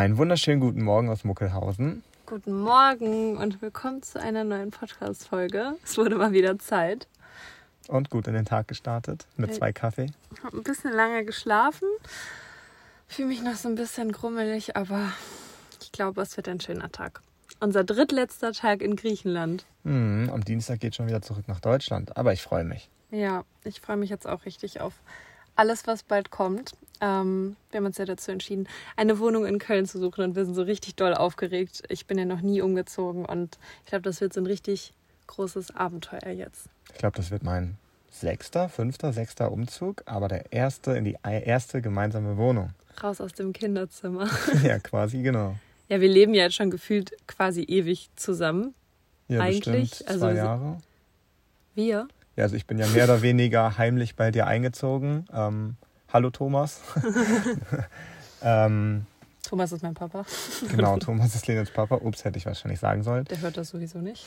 Einen wunderschönen guten Morgen aus Muckelhausen. Guten Morgen und willkommen zu einer neuen Podcast-Folge. Es wurde mal wieder Zeit. Und gut in den Tag gestartet mit zwei Kaffee. Ich habe ein bisschen lange geschlafen. Fühle mich noch so ein bisschen grummelig, aber ich glaube, es wird ein schöner Tag. Unser drittletzter Tag in Griechenland. Mhm, am Dienstag geht schon wieder zurück nach Deutschland, aber ich freue mich. Ja, ich freue mich jetzt auch richtig auf alles, was bald kommt. Ähm, wir haben uns ja dazu entschieden, eine Wohnung in Köln zu suchen und wir sind so richtig doll aufgeregt. Ich bin ja noch nie umgezogen und ich glaube, das wird so ein richtig großes Abenteuer jetzt. Ich glaube, das wird mein sechster, fünfter, sechster Umzug, aber der erste in die erste gemeinsame Wohnung. Raus aus dem Kinderzimmer. ja, quasi, genau. Ja, wir leben ja jetzt schon gefühlt quasi ewig zusammen. Ja, Eigentlich. Bestimmt zwei also, Jahre. Wir? Ja, also ich bin ja mehr oder weniger heimlich bei dir eingezogen. Ähm, hallo Thomas. ähm, Thomas ist mein Papa. genau, Thomas ist Lenens Papa. Ups, hätte ich wahrscheinlich sagen sollen. Der hört das sowieso nicht.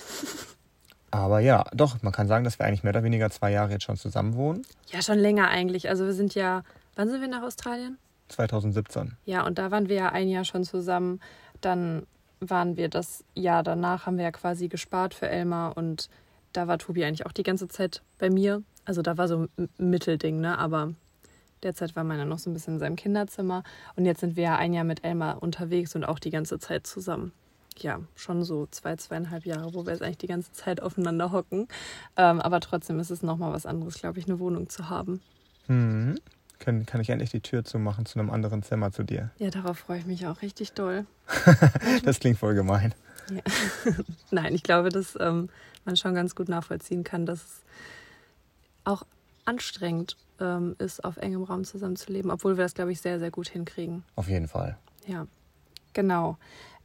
Aber ja, doch, man kann sagen, dass wir eigentlich mehr oder weniger zwei Jahre jetzt schon zusammen wohnen. Ja, schon länger eigentlich. Also wir sind ja, wann sind wir nach Australien? 2017. Ja, und da waren wir ja ein Jahr schon zusammen. Dann waren wir das Jahr danach, haben wir ja quasi gespart für Elmar und da war Tobi eigentlich auch die ganze Zeit bei mir. Also da war so ein Mittelding, ne? Aber derzeit war meiner noch so ein bisschen in seinem Kinderzimmer. Und jetzt sind wir ja ein Jahr mit Elmar unterwegs und auch die ganze Zeit zusammen. Ja, schon so zwei, zweieinhalb Jahre, wo wir jetzt eigentlich die ganze Zeit aufeinander hocken. Ähm, aber trotzdem ist es nochmal was anderes, glaube ich, eine Wohnung zu haben. Mhm. Kann, kann ich endlich die Tür zumachen zu einem anderen Zimmer zu dir? Ja, darauf freue ich mich auch richtig doll. das klingt voll gemein. Ja. Nein, ich glaube, dass ähm, man schon ganz gut nachvollziehen kann, dass es auch anstrengend ähm, ist, auf engem Raum zusammenzuleben, obwohl wir das, glaube ich, sehr, sehr gut hinkriegen. Auf jeden Fall. Ja, genau.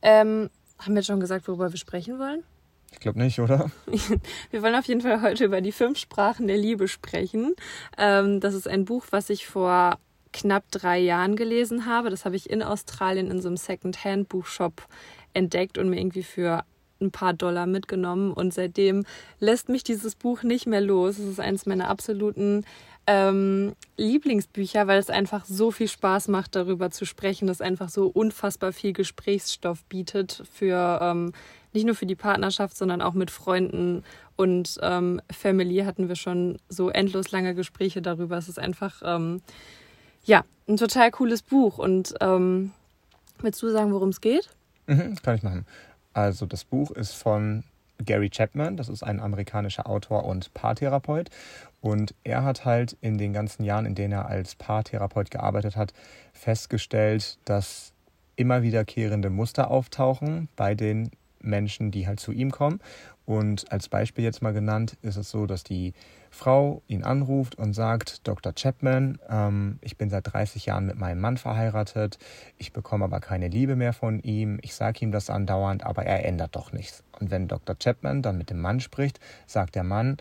Ähm, haben wir schon gesagt, worüber wir sprechen wollen? Ich glaube nicht, oder? wir wollen auf jeden Fall heute über die fünf Sprachen der Liebe sprechen. Ähm, das ist ein Buch, was ich vor knapp drei Jahren gelesen habe. Das habe ich in Australien in so einem Second-Hand-Buchshop entdeckt und mir irgendwie für ein paar Dollar mitgenommen und seitdem lässt mich dieses Buch nicht mehr los. Es ist eines meiner absoluten ähm, Lieblingsbücher, weil es einfach so viel Spaß macht, darüber zu sprechen, es einfach so unfassbar viel Gesprächsstoff bietet für ähm, nicht nur für die Partnerschaft, sondern auch mit Freunden und ähm, Family hatten wir schon so endlos lange Gespräche darüber. Es ist einfach ähm, ja ein total cooles Buch. Und ähm, willst du sagen, worum es geht? Mhm, kann ich machen. Also das Buch ist von Gary Chapman, das ist ein amerikanischer Autor und Paartherapeut. Und er hat halt in den ganzen Jahren, in denen er als Paartherapeut gearbeitet hat, festgestellt, dass immer wiederkehrende Muster auftauchen bei den Menschen, die halt zu ihm kommen. Und als Beispiel jetzt mal genannt, ist es so, dass die Frau ihn anruft und sagt, Dr. Chapman, ähm, ich bin seit 30 Jahren mit meinem Mann verheiratet, ich bekomme aber keine Liebe mehr von ihm, ich sage ihm das andauernd, aber er ändert doch nichts. Und wenn Dr. Chapman dann mit dem Mann spricht, sagt der Mann,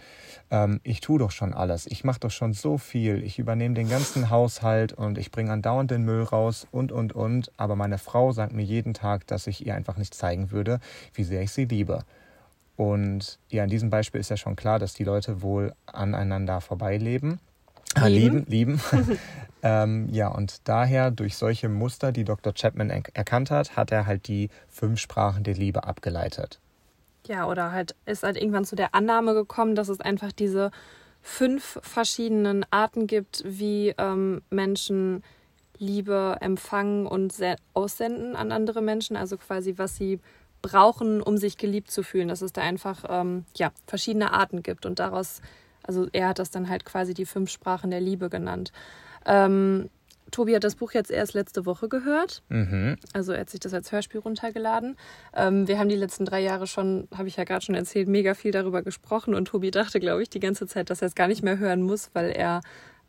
ähm, ich tue doch schon alles, ich mache doch schon so viel, ich übernehme den ganzen Haushalt und ich bringe andauernd den Müll raus und, und, und, aber meine Frau sagt mir jeden Tag, dass ich ihr einfach nicht zeigen würde, wie sehr ich sie liebe. Und ja, in diesem Beispiel ist ja schon klar, dass die Leute wohl aneinander vorbeileben. Äh, lieben, lieben. ähm, ja, und daher durch solche Muster, die Dr. Chapman er erkannt hat, hat er halt die fünf Sprachen der Liebe abgeleitet. Ja, oder halt ist halt irgendwann zu der Annahme gekommen, dass es einfach diese fünf verschiedenen Arten gibt, wie ähm, Menschen Liebe empfangen und aussenden an andere Menschen. Also quasi, was sie brauchen, um sich geliebt zu fühlen, dass es da einfach ähm, ja, verschiedene Arten gibt. Und daraus, also er hat das dann halt quasi die fünf Sprachen der Liebe genannt. Ähm, Tobi hat das Buch jetzt erst letzte Woche gehört. Mhm. Also er hat sich das als Hörspiel runtergeladen. Ähm, wir haben die letzten drei Jahre schon, habe ich ja gerade schon erzählt, mega viel darüber gesprochen. Und Tobi dachte, glaube ich, die ganze Zeit, dass er es gar nicht mehr hören muss, weil er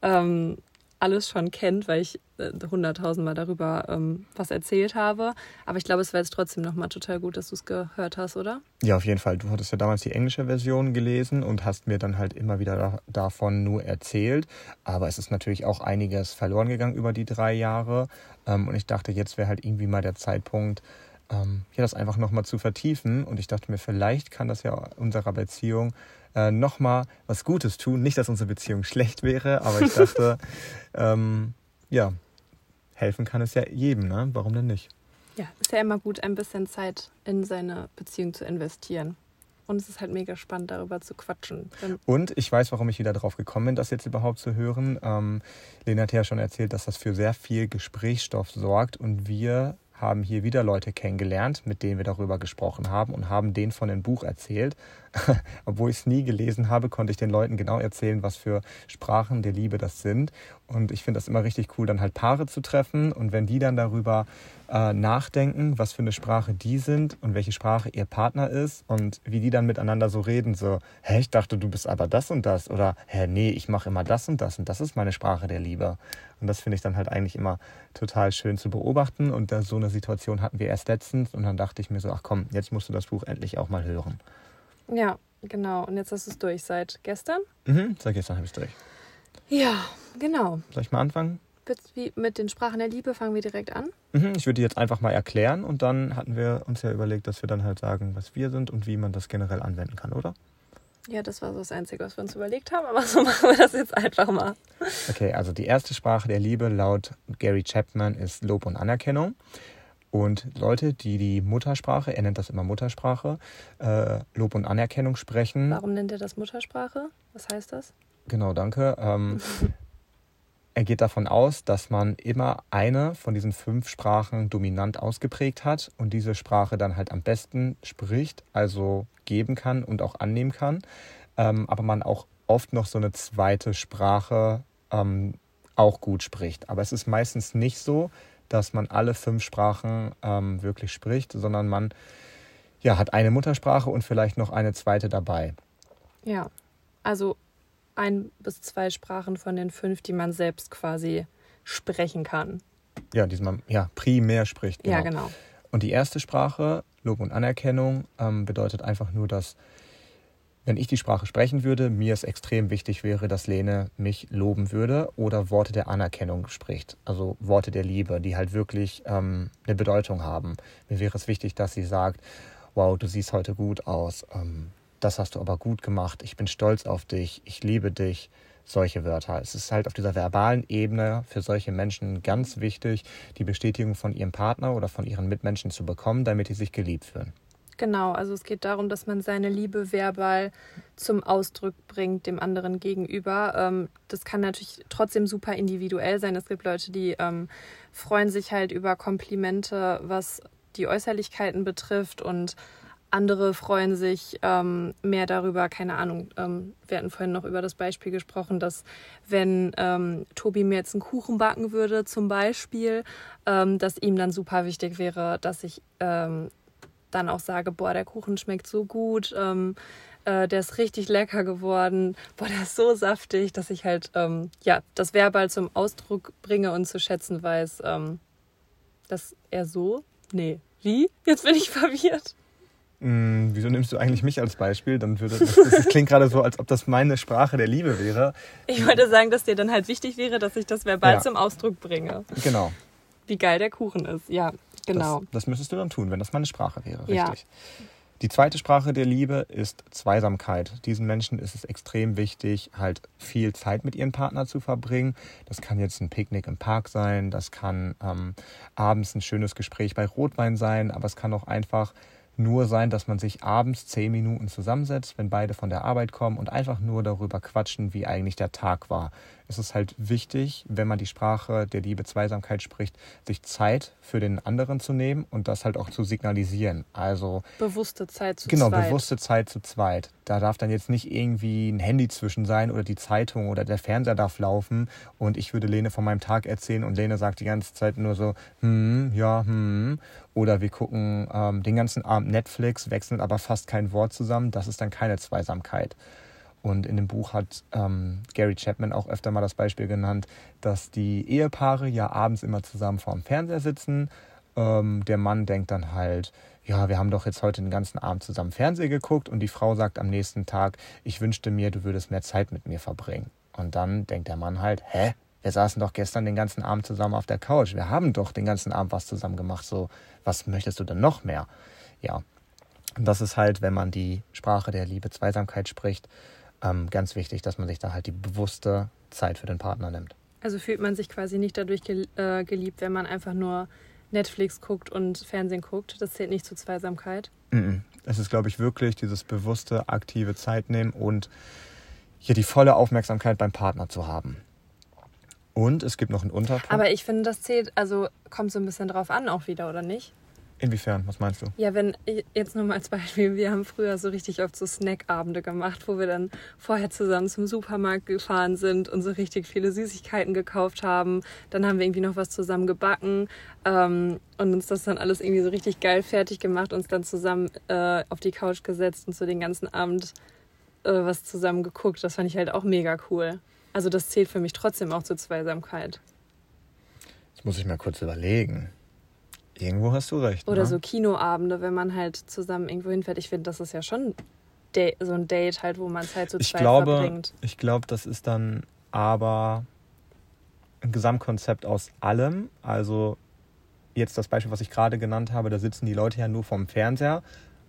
ähm, alles schon kennt, weil ich äh, hunderttausendmal darüber ähm, was erzählt habe. Aber ich glaube, es wäre jetzt trotzdem nochmal total gut, dass du es gehört hast, oder? Ja, auf jeden Fall. Du hattest ja damals die englische Version gelesen und hast mir dann halt immer wieder da, davon nur erzählt. Aber es ist natürlich auch einiges verloren gegangen über die drei Jahre. Ähm, und ich dachte, jetzt wäre halt irgendwie mal der Zeitpunkt, ähm, hier das einfach nochmal zu vertiefen. Und ich dachte mir, vielleicht kann das ja unserer Beziehung äh, nochmal was Gutes tun. Nicht, dass unsere Beziehung schlecht wäre, aber ich dachte, ähm, ja, helfen kann es ja jedem, ne? Warum denn nicht? Ja, ist ja immer gut, ein bisschen Zeit in seine Beziehung zu investieren. Und es ist halt mega spannend, darüber zu quatschen. Und ich weiß, warum ich wieder darauf gekommen bin, das jetzt überhaupt zu hören. Ähm, Lena hat ja schon erzählt, dass das für sehr viel Gesprächsstoff sorgt und wir haben hier wieder Leute kennengelernt, mit denen wir darüber gesprochen haben und haben denen von dem Buch erzählt. Obwohl ich es nie gelesen habe, konnte ich den Leuten genau erzählen, was für Sprachen der Liebe das sind. Und ich finde das immer richtig cool, dann halt Paare zu treffen und wenn die dann darüber äh, nachdenken, was für eine Sprache die sind und welche Sprache ihr Partner ist und wie die dann miteinander so reden, so, hä, ich dachte, du bist aber das und das oder, hä, nee, ich mache immer das und das und das ist meine Sprache der Liebe. Und das finde ich dann halt eigentlich immer total schön zu beobachten und so eine Situation hatten wir erst letztens und dann dachte ich mir so, ach komm, jetzt musst du das Buch endlich auch mal hören. Ja, genau. Und jetzt hast du es durch. Seit gestern? Mhm, seit gestern habe ich es durch. Ja, genau. Soll ich mal anfangen? Wie mit den Sprachen der Liebe fangen wir direkt an. Mhm, ich würde die jetzt einfach mal erklären und dann hatten wir uns ja überlegt, dass wir dann halt sagen, was wir sind und wie man das generell anwenden kann, oder? Ja, das war so das Einzige, was wir uns überlegt haben, aber so machen wir das jetzt einfach mal. Okay, also die erste Sprache der Liebe laut Gary Chapman ist Lob und Anerkennung. Und Leute, die die Muttersprache, er nennt das immer Muttersprache, äh, Lob und Anerkennung sprechen. Warum nennt er das Muttersprache? Was heißt das? Genau, danke. Ähm, er geht davon aus, dass man immer eine von diesen fünf Sprachen dominant ausgeprägt hat und diese Sprache dann halt am besten spricht, also geben kann und auch annehmen kann. Ähm, aber man auch oft noch so eine zweite Sprache ähm, auch gut spricht. Aber es ist meistens nicht so, dass man alle fünf Sprachen ähm, wirklich spricht, sondern man ja, hat eine Muttersprache und vielleicht noch eine zweite dabei. Ja, also ein bis zwei Sprachen von den fünf, die man selbst quasi sprechen kann. Ja, die man ja, primär spricht. Genau. Ja, genau. Und die erste Sprache, Lob und Anerkennung, ähm, bedeutet einfach nur, dass wenn ich die Sprache sprechen würde, mir es extrem wichtig wäre, dass Lene mich loben würde oder Worte der Anerkennung spricht. Also Worte der Liebe, die halt wirklich ähm, eine Bedeutung haben. Mir wäre es wichtig, dass sie sagt, wow, du siehst heute gut aus. Ähm, das hast du aber gut gemacht, ich bin stolz auf dich, ich liebe dich, solche Wörter. Es ist halt auf dieser verbalen Ebene für solche Menschen ganz wichtig, die Bestätigung von ihrem Partner oder von ihren Mitmenschen zu bekommen, damit sie sich geliebt fühlen. Genau, also es geht darum, dass man seine Liebe verbal zum Ausdruck bringt dem anderen gegenüber. Ähm, das kann natürlich trotzdem super individuell sein. Es gibt Leute, die ähm, freuen sich halt über Komplimente, was die Äußerlichkeiten betrifft und andere freuen sich ähm, mehr darüber, keine Ahnung. Ähm, wir hatten vorhin noch über das Beispiel gesprochen, dass wenn ähm, Tobi mir jetzt einen Kuchen backen würde, zum Beispiel, ähm, dass ihm dann super wichtig wäre, dass ich ähm, dann auch sage, boah, der Kuchen schmeckt so gut, ähm, äh, der ist richtig lecker geworden, boah, der ist so saftig, dass ich halt ja das verbal zum Ausdruck bringe und zu schätzen weiß, dass er so, nee, wie? Jetzt bin ich verwirrt. Hm, wieso nimmst du eigentlich mich als Beispiel? Dann würde das, das klingt gerade so, als ob das meine Sprache der Liebe wäre. Ich wollte sagen, dass dir dann halt wichtig wäre, dass ich das verbal ja. zum Ausdruck bringe. Genau. Wie geil der Kuchen ist. Ja, genau. Das, das müsstest du dann tun, wenn das meine Sprache wäre. Richtig. Ja. Die zweite Sprache der Liebe ist Zweisamkeit. Diesen Menschen ist es extrem wichtig, halt viel Zeit mit ihrem Partner zu verbringen. Das kann jetzt ein Picknick im Park sein, das kann ähm, abends ein schönes Gespräch bei Rotwein sein, aber es kann auch einfach nur sein, dass man sich abends zehn Minuten zusammensetzt, wenn beide von der Arbeit kommen und einfach nur darüber quatschen, wie eigentlich der Tag war ist es halt wichtig, wenn man die Sprache der Liebe Zweisamkeit spricht, sich Zeit für den anderen zu nehmen und das halt auch zu signalisieren. Also bewusste Zeit zu genau, zweit. Genau, bewusste Zeit zu zweit. Da darf dann jetzt nicht irgendwie ein Handy zwischen sein oder die Zeitung oder der Fernseher darf laufen und ich würde Lene von meinem Tag erzählen und Lene sagt die ganze Zeit nur so, hm, ja, hm. Oder wir gucken ähm, den ganzen Abend Netflix, wechseln aber fast kein Wort zusammen. Das ist dann keine Zweisamkeit. Und in dem Buch hat ähm, Gary Chapman auch öfter mal das Beispiel genannt, dass die Ehepaare ja abends immer zusammen vorm Fernseher sitzen. Ähm, der Mann denkt dann halt, ja, wir haben doch jetzt heute den ganzen Abend zusammen Fernseher geguckt und die Frau sagt am nächsten Tag, ich wünschte mir, du würdest mehr Zeit mit mir verbringen. Und dann denkt der Mann halt, hä? Wir saßen doch gestern den ganzen Abend zusammen auf der Couch. Wir haben doch den ganzen Abend was zusammen gemacht. So, was möchtest du denn noch mehr? Ja. Und das ist halt, wenn man die Sprache der Liebe Zweisamkeit spricht, ähm, ganz wichtig, dass man sich da halt die bewusste Zeit für den Partner nimmt. Also fühlt man sich quasi nicht dadurch äh, geliebt, wenn man einfach nur Netflix guckt und Fernsehen guckt. Das zählt nicht zu Zweisamkeit. Es ist, glaube ich, wirklich dieses bewusste, aktive Zeitnehmen und hier die volle Aufmerksamkeit beim Partner zu haben. Und es gibt noch einen Unterpunkt. Aber ich finde, das zählt, also kommt so ein bisschen drauf an auch wieder, oder nicht? Inwiefern? Was meinst du? Ja, wenn, jetzt nur mal als Beispiel, wir haben früher so richtig oft so Snackabende gemacht, wo wir dann vorher zusammen zum Supermarkt gefahren sind und so richtig viele Süßigkeiten gekauft haben. Dann haben wir irgendwie noch was zusammen gebacken ähm, und uns das dann alles irgendwie so richtig geil fertig gemacht, uns dann zusammen äh, auf die Couch gesetzt und so den ganzen Abend äh, was zusammen geguckt. Das fand ich halt auch mega cool. Also das zählt für mich trotzdem auch zur Zweisamkeit. Das muss ich mal kurz überlegen. Irgendwo hast du recht. Oder ne? so Kinoabende, wenn man halt zusammen irgendwo hinfährt. Ich finde, das ist ja schon so ein Date halt, wo man Zeit zu ich zweit glaube, verbringt. Ich glaube, das ist dann aber ein Gesamtkonzept aus allem. Also jetzt das Beispiel, was ich gerade genannt habe, da sitzen die Leute ja nur vorm Fernseher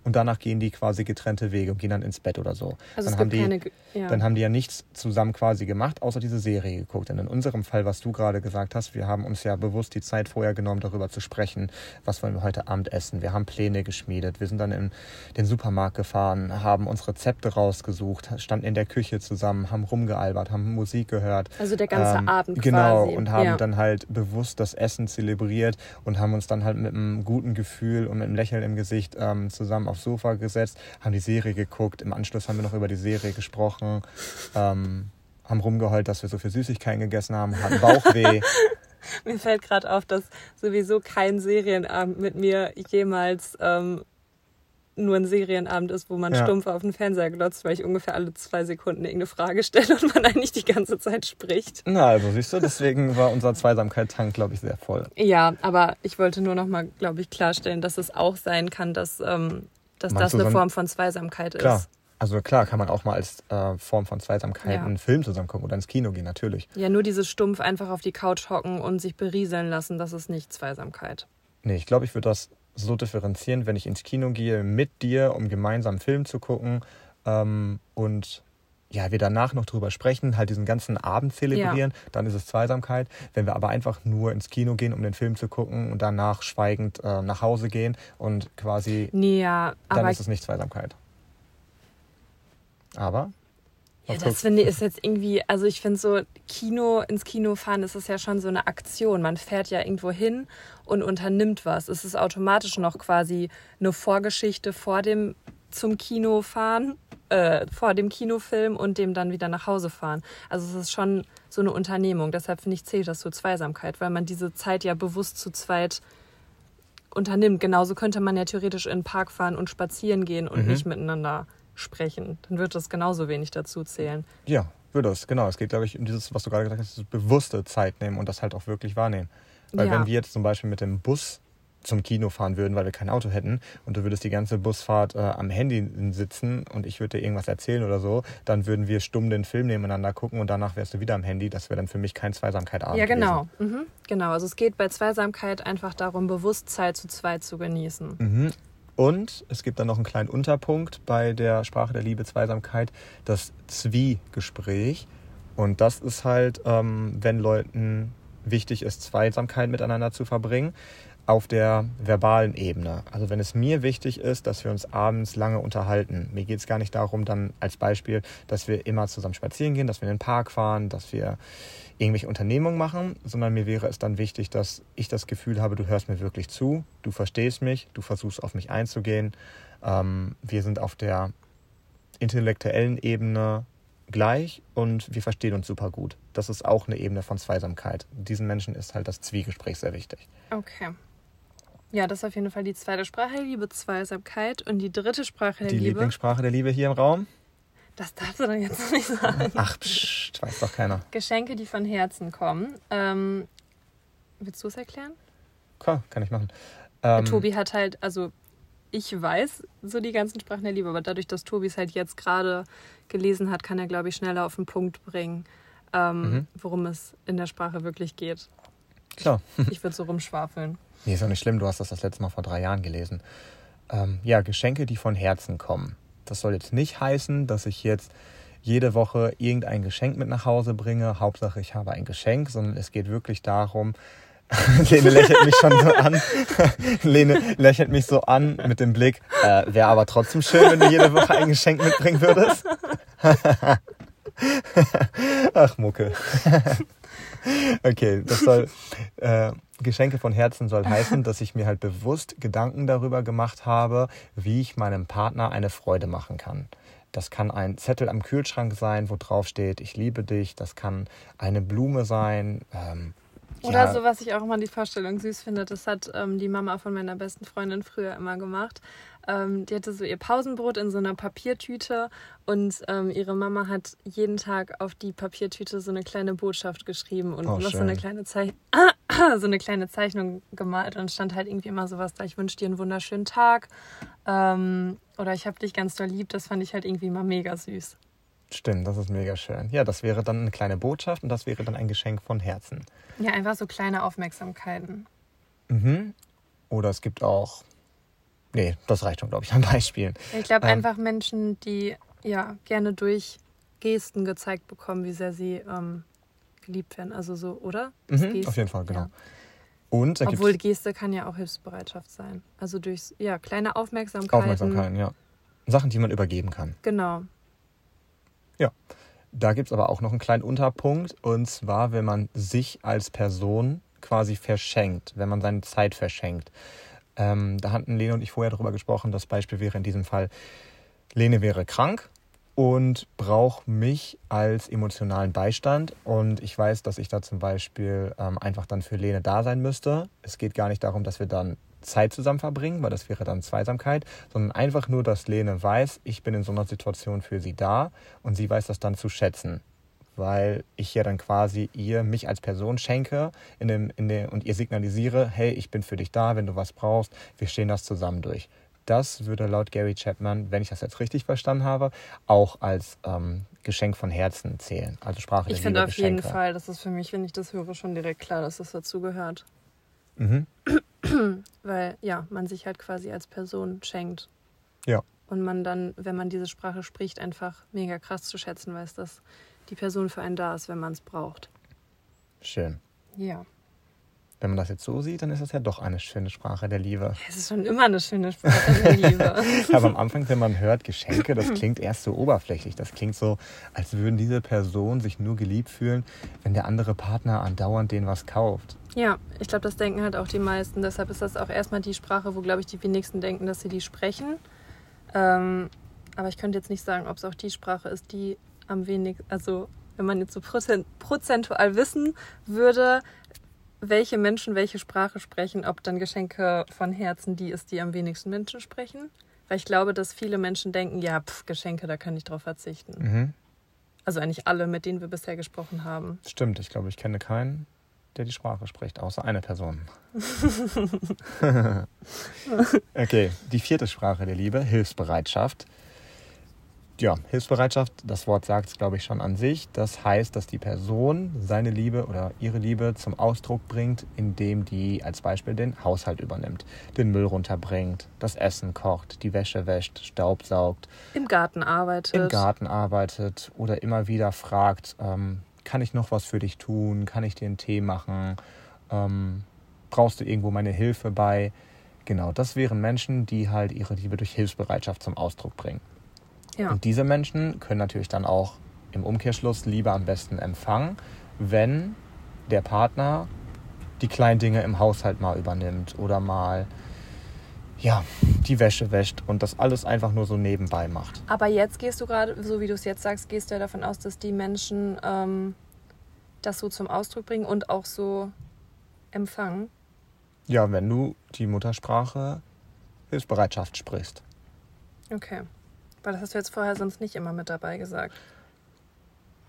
und danach gehen die quasi getrennte Wege und gehen dann ins Bett oder so. Also dann, es haben gibt die, keine, ja. dann haben die ja nichts zusammen quasi gemacht, außer diese Serie geguckt. Und in unserem Fall, was du gerade gesagt hast, wir haben uns ja bewusst die Zeit vorher genommen, darüber zu sprechen, was wollen wir heute Abend essen. Wir haben Pläne geschmiedet, wir sind dann in den Supermarkt gefahren, haben uns Rezepte rausgesucht, standen in der Küche zusammen, haben rumgealbert, haben Musik gehört. Also der ganze Abend Genau, quasi. und haben Ja. dann halt bewusst das Essen zelebriert und haben uns dann halt mit einem guten Gefühl und mit einem Lächeln im Gesicht ähm, zusammen aufs Sofa gesetzt, haben die Serie geguckt. Im Anschluss haben wir noch über die Serie gesprochen, ähm, haben rumgeheult, dass wir so viel Süßigkeiten gegessen haben, hatten Bauchweh. Mir fällt gerade auf, dass sowieso kein Serienabend mit mir jemals ähm, nur ein Serienabend ist, wo man Ja. stumpf auf den Fernseher glotzt, weil ich ungefähr alle zwei Sekunden irgendeine Frage stelle und man eigentlich die ganze Zeit spricht. Na, also siehst du, deswegen war unser Zweisamkeit-Tank, glaube ich, sehr voll. Ja, aber ich wollte nur noch mal, glaube ich, klarstellen, dass es auch sein kann, dass, ähm, dass Meinst das eine so Form von Zweisamkeit ist. Klar. Also klar, kann man auch mal als äh, Form von Zweisamkeit Ja. einen Film zusammen gucken oder ins Kino gehen, natürlich. Ja, nur dieses stumpf einfach auf die Couch hocken und sich berieseln lassen, das ist nicht Zweisamkeit. Nee, ich glaube, ich würde das so differenzieren, wenn ich ins Kino gehe mit dir, um gemeinsam einen Film zu gucken ähm, und ja, wir danach noch drüber sprechen, halt diesen ganzen Abend zelebrieren, dann ist es Zweisamkeit. Wenn wir aber einfach nur ins Kino gehen, um den Film zu gucken und danach schweigend äh, nach Hause gehen und quasi, Nee, ja, dann ist es nicht Zweisamkeit. Aber Ja, das guckst- finde ich ist jetzt irgendwie, also ich finde so, Kino, ins Kino fahren, das ist ja schon so eine Aktion. Man fährt ja irgendwo hin und unternimmt was. Es ist automatisch noch quasi eine Vorgeschichte vor dem zum Kino fahren, äh, vor dem Kinofilm und dem dann wieder nach Hause fahren. Also es ist schon so eine Unternehmung. Deshalb finde ich, zählt das zur Zweisamkeit, weil man diese Zeit ja bewusst zu zweit unternimmt. Genauso könnte man ja theoretisch in den Park fahren und spazieren gehen und Mhm. nicht miteinander sprechen. Dann wird das genauso wenig dazu zählen. ja, würde es, genau. Es geht, glaube ich, um dieses, was du gerade gesagt hast, bewusste Zeit nehmen und das halt auch wirklich wahrnehmen. Weil Ja. wenn wir jetzt zum Beispiel mit dem Bus zum Kino fahren würden, weil wir kein Auto hätten und du würdest die ganze Busfahrt äh, am Handy sitzen und ich würde dir irgendwas erzählen oder so, dann würden wir stumm den Film nebeneinander gucken und danach wärst du wieder am Handy. Das wäre dann für mich kein Zweisamkeit-Abend Ja, genau. Mhm. Genau. Also es geht bei Zweisamkeit einfach darum, bewusst Zeit zu zweit zu genießen. Mhm. Und es gibt dann noch einen kleinen Unterpunkt bei der Sprache der Liebe, Zweisamkeit, das Zwiegespräch. Und das ist halt, ähm, wenn Leuten wichtig ist, Zweisamkeit miteinander zu verbringen, auf der verbalen Ebene. Also wenn es mir wichtig ist, dass wir uns abends lange unterhalten. Mir geht es gar nicht darum, dann als Beispiel, dass wir immer zusammen spazieren gehen, dass wir in den Park fahren, dass wir irgendwelche Unternehmungen machen, sondern mir wäre es dann wichtig, dass ich das Gefühl habe, du hörst mir wirklich zu, du verstehst mich, du versuchst auf mich einzugehen. Ähm, wir sind auf der intellektuellen Ebene gleich und wir verstehen uns super gut. Das ist auch eine Ebene von Zweisamkeit. Diesen Menschen ist halt das Zwiegespräch sehr wichtig. Okay. Ja, das ist auf jeden Fall die zweite Sprache der Liebe, Zweisamkeit. Und die dritte Sprache der Die Liebe. Lieblingssprache der Liebe hier im Raum? Das darfst du doch jetzt noch nicht sagen. Ach, pst, weiß doch keiner. Geschenke, die von Herzen kommen. Ähm, willst du es erklären? Klar, kann ich machen. Ähm, Tobi hat halt, also ich weiß so die ganzen Sprachen der Liebe, aber dadurch, dass Tobi es halt jetzt gerade gelesen hat, kann er, glaube ich, schneller auf den Punkt bringen, ähm, Mhm. worum es in der Sprache wirklich geht. Klar. Ich würde so rumschwafeln. Nee, ist auch nicht schlimm, du hast das das letzte Mal vor drei Jahren gelesen. Ähm, ja, Geschenke, die von Herzen kommen. Das soll jetzt nicht heißen, dass ich jetzt jede Woche irgendein Geschenk mit nach Hause bringe. Hauptsache, ich habe ein Geschenk, sondern es geht wirklich darum, Lene lächelt mich schon so an. Lene lächelt mich so an mit dem Blick. Äh, Wäre aber trotzdem schön, wenn du jede Woche ein Geschenk mitbringen würdest. Ach, Mucke. Okay, das soll. Äh, Geschenke von Herzen soll heißen, dass ich mir halt bewusst Gedanken darüber gemacht habe, wie ich meinem Partner eine Freude machen kann. Das kann ein Zettel am Kühlschrank sein, wo drauf steht, ich liebe dich. Das kann eine Blume sein. Ähm, oder ja. so, was ich auch immer die Vorstellung süß finde, das hat ähm, die Mama von meiner besten Freundin früher immer gemacht. Ähm, die hatte so ihr Pausenbrot in so einer Papiertüte und ähm, ihre Mama hat jeden Tag auf die Papiertüte so eine kleine Botschaft geschrieben und oh, so eine kleine Zeichnung. so eine kleine Zeichnung gemalt und stand halt irgendwie immer sowas da, ich wünsche dir einen wunderschönen Tag ähm, oder ich habe dich ganz doll lieb, das fand ich halt irgendwie immer mega süß. Stimmt, das ist mega schön. Ja, das wäre dann eine kleine Botschaft und das wäre dann ein Geschenk von Herzen. Ja, einfach so kleine Aufmerksamkeiten. Mhm. Oder es gibt auch. Nee, das reicht schon, glaube ich, an Beispielen. Ich glaube ähm, einfach Menschen, die ja gerne durch Gesten gezeigt bekommen, wie sehr sie ähm, geliebt werden. Also so, oder? Mhm, auf jeden Fall, genau. Ja. Und Obwohl Geste kann ja auch Hilfsbereitschaft sein. Also durch ja, kleine Aufmerksamkeiten. Aufmerksamkeiten, ja. Sachen, die man übergeben kann. Genau. Ja, da gibt es aber auch noch einen kleinen Unterpunkt. Und zwar, wenn man sich als Person quasi verschenkt, wenn man seine Zeit verschenkt. Ähm, da hatten Lene und ich vorher darüber gesprochen. Das Beispiel wäre in diesem Fall, Lene wäre krank und braucht mich als emotionalen Beistand. Und ich weiß, dass ich da zum Beispiel ähm, einfach dann für Lene da sein müsste. Es geht gar nicht darum, dass wir dann Zeit zusammen verbringen, weil das wäre dann Zweisamkeit, sondern einfach nur, dass Lene weiß, ich bin in so einer Situation für sie da und sie weiß das dann zu schätzen. Weil ich ja dann quasi ihr mich als Person schenke in dem, in dem, und ihr signalisiere, hey, ich bin für dich da, wenn du was brauchst, wir stehen das zusammen durch. Das würde laut Gary Chapman, wenn ich das jetzt richtig verstanden habe, auch als ähm, Geschenk von Herzen zählen. Also Sprache Ich finde auf Geschenke. jeden Fall, das ist für mich, wenn ich das höre, schon direkt klar, dass das dazu gehört. Mhm. Weil ja, man sich halt quasi als Person schenkt. Ja. Und man dann, wenn man diese Sprache spricht, einfach mega krass zu schätzen weiß, dass die Person für einen da ist, wenn man es braucht. Schön. Ja. Wenn man das jetzt so sieht, dann ist das ja doch eine schöne Sprache der Liebe. Es ist schon immer eine schöne Sprache der Liebe. Aber am Anfang, wenn man hört Geschenke, das klingt erst so oberflächlich. Das klingt so, als würden diese Personen sich nur geliebt fühlen, wenn der andere Partner andauernd denen was kauft. Ja, ich glaube, das denken halt auch die meisten. Deshalb ist das auch erstmal die Sprache, wo, glaube ich, die wenigsten denken, dass sie die sprechen. Ähm, aber ich könnte jetzt nicht sagen, ob es auch die Sprache ist, die am wenigsten, also wenn man jetzt so prozentual wissen würde, welche Menschen welche Sprache sprechen, ob dann Geschenke von Herzen die ist, die am wenigsten Menschen sprechen. Weil ich glaube, dass viele Menschen denken, ja, pf, Geschenke, da kann ich drauf verzichten. Mhm. Also eigentlich alle, mit denen wir bisher gesprochen haben. Stimmt, ich glaube, ich kenne keinen, der die Sprache spricht, außer eine Person. okay, die vierte Sprache der Liebe, Hilfsbereitschaft. Ja, Hilfsbereitschaft, das Wort sagt es, glaube ich, schon an sich. Das heißt, dass die Person seine Liebe oder ihre Liebe zum Ausdruck bringt, indem die als Beispiel den Haushalt übernimmt, den Müll runterbringt, das Essen kocht, die Wäsche wäscht, Staub saugt. Im Garten arbeitet. Im Garten arbeitet oder immer wieder fragt, ähm, kann ich noch was für dich tun? Kann ich dir einen Tee machen? Ähm, brauchst du irgendwo meine Hilfe bei? Genau, das wären Menschen, die halt ihre Liebe durch Hilfsbereitschaft zum Ausdruck bringen. Ja. Und diese Menschen können natürlich dann auch im Umkehrschluss Liebe am besten empfangen, wenn der Partner die kleinen Dinge im Haushalt mal übernimmt oder mal ja, die Wäsche wäscht und das alles einfach nur so nebenbei macht. Aber jetzt gehst du gerade, so wie du es jetzt sagst, gehst du ja davon aus, dass die Menschen ähm, das so zum Ausdruck bringen und auch so empfangen. Ja, wenn du die Muttersprache Hilfsbereitschaft sprichst. Okay. Weil das hast du jetzt vorher sonst nicht immer mit dabei gesagt.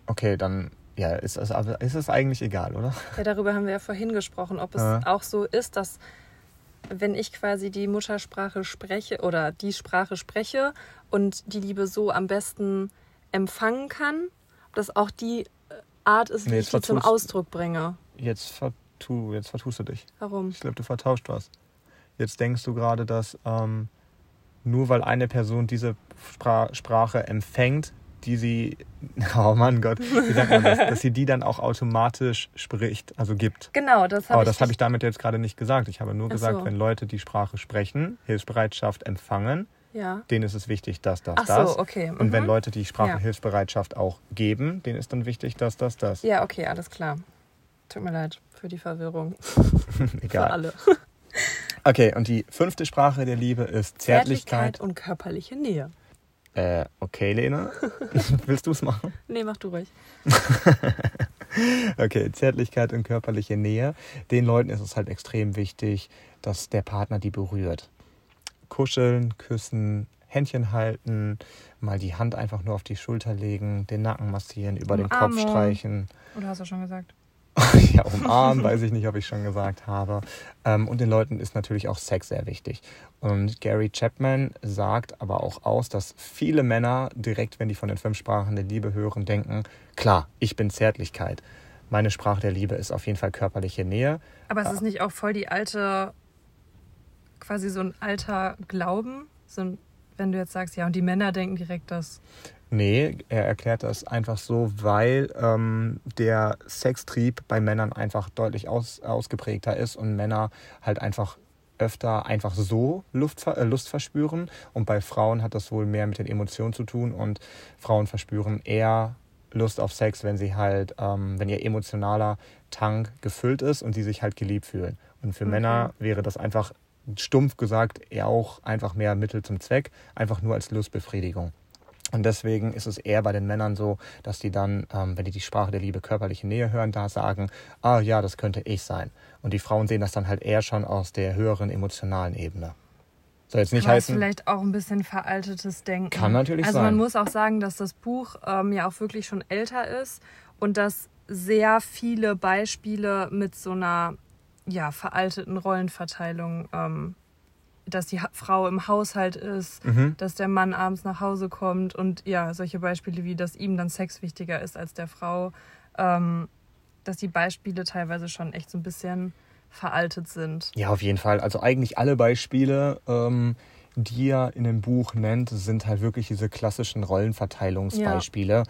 Okay, dann ja, ist es, ist es eigentlich egal, oder? Ja, darüber haben wir ja vorhin gesprochen, ob es ja. auch so ist, dass wenn ich quasi die Muttersprache spreche oder die Sprache spreche und die Liebe so am besten empfangen kann, ob das auch die Art ist, wie nee, ich die zum Ausdruck bringe. Jetzt, vertu, jetzt vertust du dich. Warum? Ich glaube, du vertauscht was. Jetzt denkst du gerade, dass ähm, nur weil eine Person diese Spra Sprache empfängt, die sie, oh Mann Gott, wie sagt man das, dass sie die dann auch automatisch spricht, also gibt. Genau, das habe Aber ich. das habe ich damit jetzt gerade nicht gesagt. Ich habe nur Ach gesagt, so. wenn Leute die Sprache sprechen, Hilfsbereitschaft empfangen, ja. denen ist es wichtig, dass das, Ach das. so, okay. Und wenn mhm. Leute die Sprache Ja. Hilfsbereitschaft auch geben, denen ist dann wichtig, dass das, das. Ja, okay, alles klar. Tut mir leid für die Verwirrung. Für Egal. alle. Okay, und die fünfte Sprache der Liebe ist Zärtlichkeit. und körperliche Nähe. Äh, okay, Lena. Willst du es machen? Nee, mach du ruhig. Okay, Zärtlichkeit und körperliche Nähe. Den Leuten ist es halt extrem wichtig, dass der Partner die berührt. Kuscheln, küssen, Händchen halten, mal die Hand einfach nur auf die Schulter legen, den Nacken massieren, über den Kopf Umarmung. streichen. Oder hast du schon gesagt? ja, umarmen, weiß ich nicht, ob ich schon gesagt habe. Ähm, und den Leuten ist natürlich auch Sex sehr wichtig. Und Gary Chapman sagt aber auch aus, dass viele Männer direkt, wenn die von den fünf Sprachen der Liebe hören, denken, klar, ich bin Zärtlichkeit. Meine Sprache der Liebe ist auf jeden Fall körperliche Nähe. Aber es ist nicht auch voll die alte, quasi so ein alter Glauben? So ein, wenn du jetzt sagst, ja, und die Männer denken direkt das. Nee, er erklärt das einfach so, weil ähm, der Sextrieb bei Männern einfach deutlich aus, ausgeprägter ist und Männer halt einfach öfter einfach so Luft, äh, Lust verspüren und bei Frauen hat das wohl mehr mit den Emotionen zu tun und Frauen verspüren eher Lust auf Sex, wenn sie halt, ähm, wenn ihr emotionaler Tank gefüllt ist und sie sich halt geliebt fühlen. Und für Okay. Männer wäre das einfach stumpf gesagt eher auch einfach mehr Mittel zum Zweck, einfach nur als Lustbefriedigung. Und deswegen ist es eher bei den Männern so, dass die dann, ähm, wenn die die Sprache der Liebe körperliche Nähe hören, da sagen, ah ja, das könnte ich sein. Und die Frauen sehen das dann halt eher schon aus der höheren emotionalen Ebene. Soll jetzt nicht Aber ist heißen, vielleicht auch ein bisschen veraltetes Denken. Kann natürlich also sein. man muss auch sagen, dass das Buch ähm, ja auch wirklich schon älter ist und dass sehr viele Beispiele mit so einer ja, veralteten Rollenverteilung, ähm, dass die Frau im Haushalt ist, Mhm. dass der Mann abends nach Hause kommt und ja, solche Beispiele wie, dass ihm dann Sex wichtiger ist als der Frau, ähm, dass die Beispiele teilweise schon echt so ein bisschen veraltet sind. Ja, auf jeden Fall. Also eigentlich alle Beispiele, ähm, die er in dem Buch nennt, sind halt wirklich diese klassischen Rollenverteilungsbeispiele.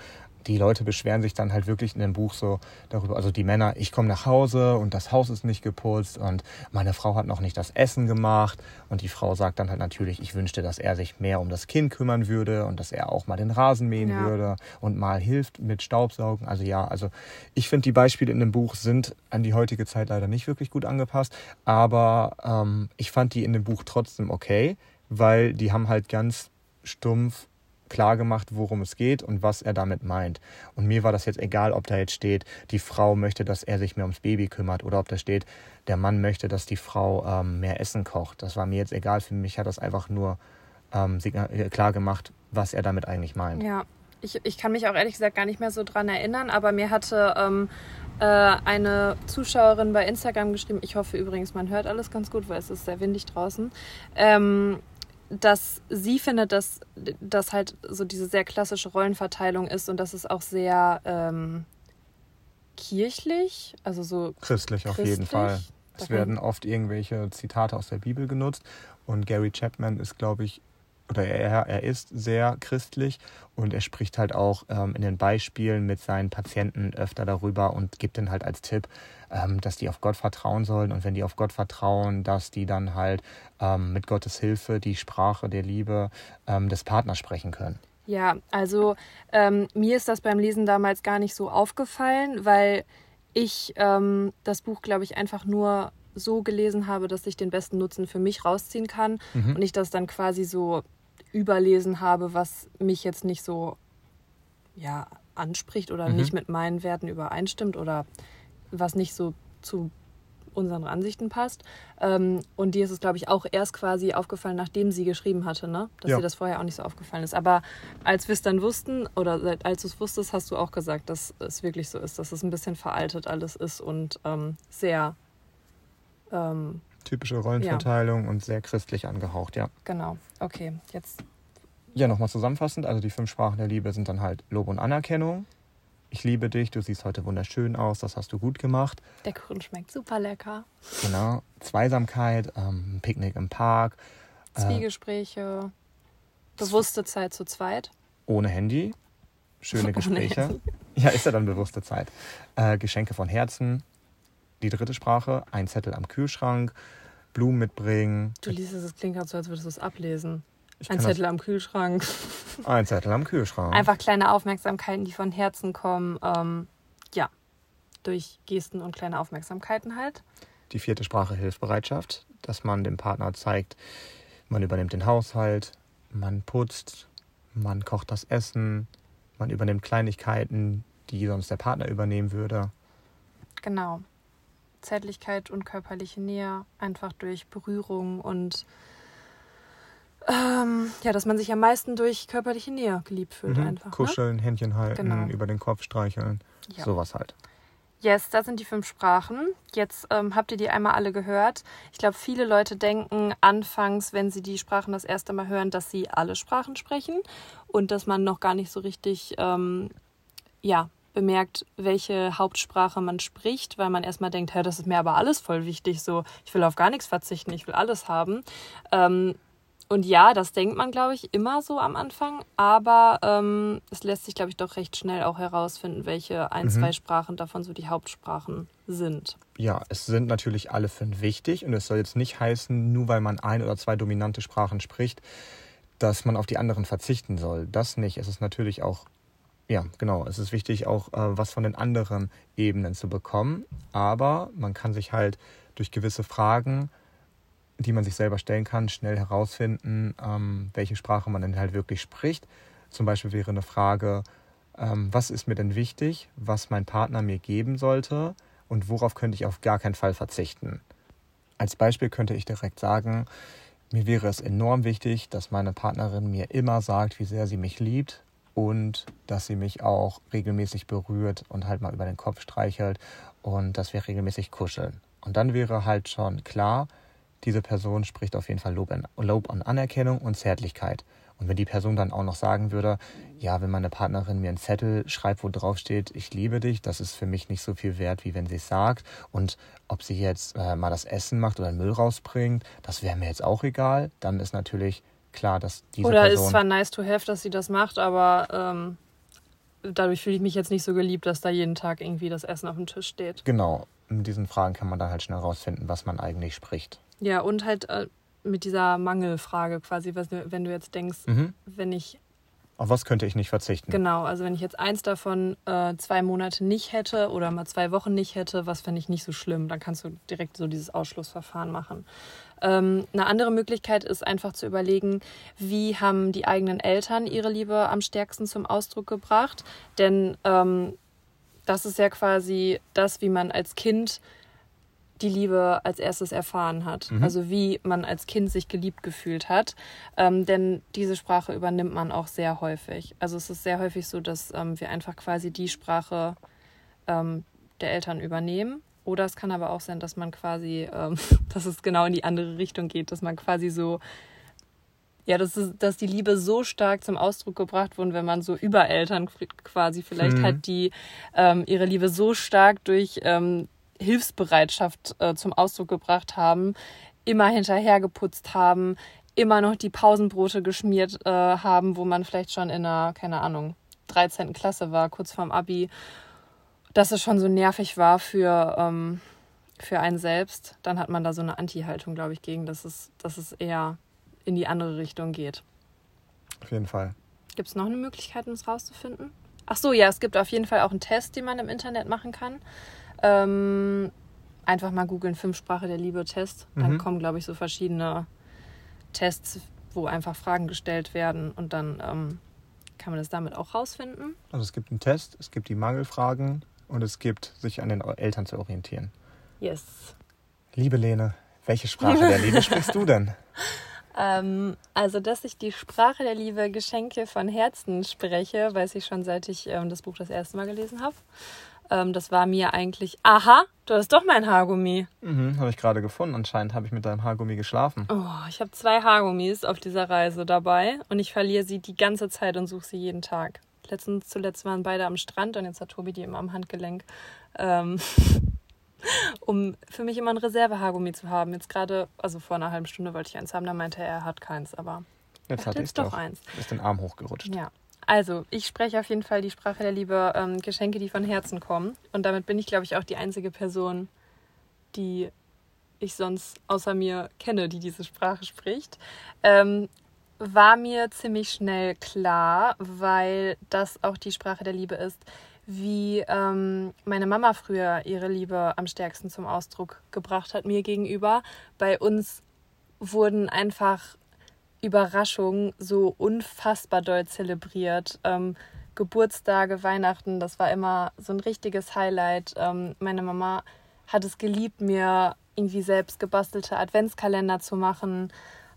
Die Leute beschweren sich dann halt wirklich in dem Buch so darüber, also die Männer, ich komme nach Hause und das Haus ist nicht geputzt und meine Frau hat noch nicht das Essen gemacht und die Frau sagt dann halt natürlich, ich wünschte, dass er sich mehr um das Kind kümmern würde und dass er auch mal den Rasen mähen Ja. würde und mal hilft mit Staubsaugen. Also ja, also ich finde die Beispiele in dem Buch sind an die heutige Zeit leider nicht wirklich gut angepasst, aber ähm, ich fand die in dem Buch trotzdem okay, weil die haben halt ganz stumpf klar gemacht, worum es geht und was er damit meint. Und mir war das jetzt egal, ob da jetzt steht, die Frau möchte, dass er sich mehr ums Baby kümmert oder ob da steht, der Mann möchte, dass die Frau ähm, mehr Essen kocht. Das war mir jetzt egal. Für mich hat das einfach nur ähm, äh, klar gemacht, was er damit eigentlich meint. Ja, ich, ich kann mich auch ehrlich gesagt gar nicht mehr so dran erinnern, aber mir hatte ähm, äh, eine Zuschauerin bei Instagram geschrieben, ich hoffe übrigens, man hört alles ganz gut, weil es ist sehr windig draußen, ähm, dass sie findet, dass das halt so diese sehr klassische Rollenverteilung ist und dass es auch sehr ähm, kirchlich, also so Christlich auf jeden Christlich? Fall. Es werden oft irgendwelche Zitate aus der Bibel genutzt und Gary Chapman ist, glaube ich, oder er, er ist sehr christlich und er spricht halt auch ähm, in den Beispielen mit seinen Patienten öfter darüber und gibt ihnen halt als Tipp, ähm, dass die auf Gott vertrauen sollen und wenn die auf Gott vertrauen, dass die dann halt ähm, mit Gottes Hilfe die Sprache der Liebe ähm, des Partners sprechen können. Ja, also ähm, mir ist das beim Lesen damals gar nicht so aufgefallen, weil ich ähm, das Buch, glaube ich, einfach nur so gelesen habe, dass ich den besten Nutzen für mich rausziehen kann Mhm. und ich das dann quasi so überlesen habe, was mich jetzt nicht so ja, anspricht oder Mhm. nicht mit meinen Werten übereinstimmt oder was nicht so zu unseren Ansichten passt. Ähm, und dir ist es, glaube ich, auch erst quasi aufgefallen, nachdem sie geschrieben hatte, ne? Dass Ja. dir das vorher auch nicht so aufgefallen ist. Aber als wir es dann wussten, oder seit- als du es wusstest, hast du auch gesagt, dass es wirklich so ist, dass es ein bisschen veraltet alles ist und ähm, sehr, ähm, Typische Rollenverteilung und sehr christlich angehaucht, ja. genau. Okay, jetzt. Ja, nochmal zusammenfassend, also die fünf Sprachen der Liebe sind dann halt Lob und Anerkennung. Ich liebe dich, du siehst heute wunderschön aus, das hast du gut gemacht. Der Kuchen schmeckt super lecker. Genau. Zweisamkeit, ähm, Picknick im Park, äh, Zwiegespräche, bewusste Zeit zu zweit. ohne Handy. schöne Gespräche. ja, ist ja dann bewusste Zeit. Äh, Geschenke von Herzen, die dritte Sprache, ein Zettel am Kühlschrank, Blumen mitbringen. Du liest es, es klingt gerade so, als würdest du es ablesen. Ich ein Zettel am Kühlschrank. Ein Zettel am Kühlschrank. Einfach kleine Aufmerksamkeiten, die von Herzen kommen. Ähm, ja, durch Gesten und kleine Aufmerksamkeiten halt. Die vierte Sprache Hilfsbereitschaft, dass man dem Partner zeigt, man übernimmt den Haushalt, man putzt, man kocht das Essen, man übernimmt Kleinigkeiten, die sonst der Partner übernehmen würde. Genau. Zärtlichkeit und körperliche Nähe einfach durch Berührung und ähm, ja, dass man sich am meisten durch körperliche Nähe geliebt fühlt mhm. einfach. Ne? Kuscheln, ne? Händchen halten, genau. über den Kopf streicheln, ja. sowas halt. Yes, das sind die fünf Sprachen. Jetzt ähm, habt ihr die einmal alle gehört. Ich glaube, viele Leute denken anfangs, wenn sie die Sprachen das erste Mal hören, dass sie alle Sprachen sprechen und dass man noch gar nicht so richtig ähm, ja, bemerkt, welche Hauptsprache man spricht, weil man erstmal denkt, hey, das ist mir aber alles voll wichtig, so ich will auf gar nichts verzichten, ich will alles haben. Ähm, und ja, das denkt man, glaube ich, immer so am Anfang, aber ähm, es lässt sich, glaube ich, doch recht schnell auch herausfinden, welche ein, mhm. zwei Sprachen davon so die Hauptsprachen sind. Ja, es sind natürlich alle fünf wichtig und es soll jetzt nicht heißen, nur weil man ein oder zwei dominante Sprachen spricht, dass man auf die anderen verzichten soll. Das nicht. Es ist natürlich auch ja, genau. Es ist wichtig, auch äh, was von den anderen Ebenen zu bekommen. Aber man kann sich halt durch gewisse Fragen, die man sich selber stellen kann, schnell herausfinden, ähm, welche Sprache man denn halt wirklich spricht. Zum Beispiel wäre eine Frage, ähm, was ist mir denn wichtig, was mein Partner mir geben sollte und worauf könnte ich auf gar keinen Fall verzichten. Als Beispiel könnte ich direkt sagen, mir wäre es enorm wichtig, dass meine Partnerin mir immer sagt, wie sehr sie mich liebt und dass sie mich auch regelmäßig berührt und halt mal über den Kopf streichelt und dass wir regelmäßig kuscheln. Und dann wäre halt schon klar, diese Person spricht auf jeden Fall Lob, an, Lob an Anerkennung und Zärtlichkeit. Und wenn die Person dann auch noch sagen würde, ja, wenn meine Partnerin mir einen Zettel schreibt, wo drauf steht, ich liebe dich, das ist für mich nicht so viel wert, wie wenn sie es sagt. Und ob sie jetzt äh, mal das Essen macht oder Müll rausbringt, das wäre mir jetzt auch egal. Dann ist natürlich klar, dass diese Oder Person... ist zwar nice to have, dass sie das macht, aber ähm, dadurch fühle ich mich jetzt nicht so geliebt, dass da jeden Tag irgendwie das Essen auf dem Tisch steht. Genau. Mit diesen Fragen kann man dann halt schnell rausfinden, was man eigentlich spricht. Ja, und halt äh, mit dieser Mangelfrage quasi, was, wenn du jetzt denkst, mhm. wenn ich auf was könnte ich nicht verzichten? Genau, also wenn ich jetzt eins davon äh, zwei Monate nicht hätte oder mal zwei Wochen nicht hätte, was fände ich nicht so schlimm, dann kannst du direkt so dieses Ausschlussverfahren machen. Ähm, eine andere Möglichkeit ist einfach zu überlegen, wie haben die eigenen Eltern ihre Liebe am stärksten zum Ausdruck gebracht. Denn ähm, das ist ja quasi das, wie man als Kind die Liebe als erstes erfahren hat. Mhm. Also wie man als Kind sich geliebt gefühlt hat. Ähm, denn diese Sprache übernimmt man auch sehr häufig. Also es ist sehr häufig so, dass ähm, wir einfach quasi die Sprache ähm, der Eltern übernehmen oder es kann aber auch sein, dass man quasi, ähm, dass es genau in die andere Richtung geht, dass man quasi so, ja, dass, es, dass die Liebe so stark zum Ausdruck gebracht wurde, wenn man so über Eltern quasi vielleicht mhm. hat, die ähm, ihre Liebe so stark durch ähm, Hilfsbereitschaft äh, zum Ausdruck gebracht haben, immer hinterhergeputzt haben, immer noch die Pausenbrote geschmiert äh, haben, wo man vielleicht schon in einer, keine Ahnung, 13. Klasse war, kurz vorm Abi dass es schon so nervig war für, ähm, für einen selbst, dann hat man da so eine Anti-Haltung, glaube ich, gegen, dass es, dass es eher in die andere Richtung geht. Auf jeden Fall. Gibt es noch eine Möglichkeit, um es rauszufinden? Ach so, ja, es gibt auf jeden Fall auch einen Test, den man im Internet machen kann. Ähm, einfach mal googeln, Fünfsprache der Liebe-Test. Dann mhm. kommen, glaube ich, so verschiedene Tests, wo einfach Fragen gestellt werden und dann ähm, kann man das damit auch rausfinden. Also es gibt einen Test, es gibt die Mangelfragen, und es gibt, sich an den Eltern zu orientieren. Yes. Liebe Lene, welche Sprache der Liebe sprichst du denn? Ähm, also, dass ich die Sprache der Liebe Geschenke von Herzen spreche, weiß ich schon, seit ich ähm, das Buch das erste Mal gelesen habe. Ähm, das war mir eigentlich, aha, du hast doch mein Haargummi. Mhm, habe ich gerade gefunden. Anscheinend habe ich mit deinem Haargummi geschlafen. Oh, ich habe zwei Haargummis auf dieser Reise dabei und ich verliere sie die ganze Zeit und suche sie jeden Tag. Letztens, zuletzt waren beide am Strand und jetzt hat Tobi die immer am Handgelenk. Ähm, um für mich immer ein Reserve-Haargummi zu haben. Jetzt gerade, also vor einer halben Stunde wollte ich eins haben, da meinte er, er hat keins, aber jetzt hat jetzt doch, doch eins. Ist den Arm hochgerutscht. Ja. also ich spreche auf jeden Fall die Sprache der Liebe, ähm, Geschenke, die von Herzen kommen. Und damit bin ich, glaube ich, auch die einzige Person, die ich sonst außer mir kenne, die diese Sprache spricht. Ähm, war mir ziemlich schnell klar, weil das auch die Sprache der Liebe ist, wie ähm, meine Mama früher ihre Liebe am stärksten zum Ausdruck gebracht hat mir gegenüber. Bei uns wurden einfach Überraschungen so unfassbar doll zelebriert. Ähm, Geburtstage, Weihnachten, das war immer so ein richtiges Highlight. Ähm, meine Mama hat es geliebt, mir irgendwie selbst gebastelte Adventskalender zu machen.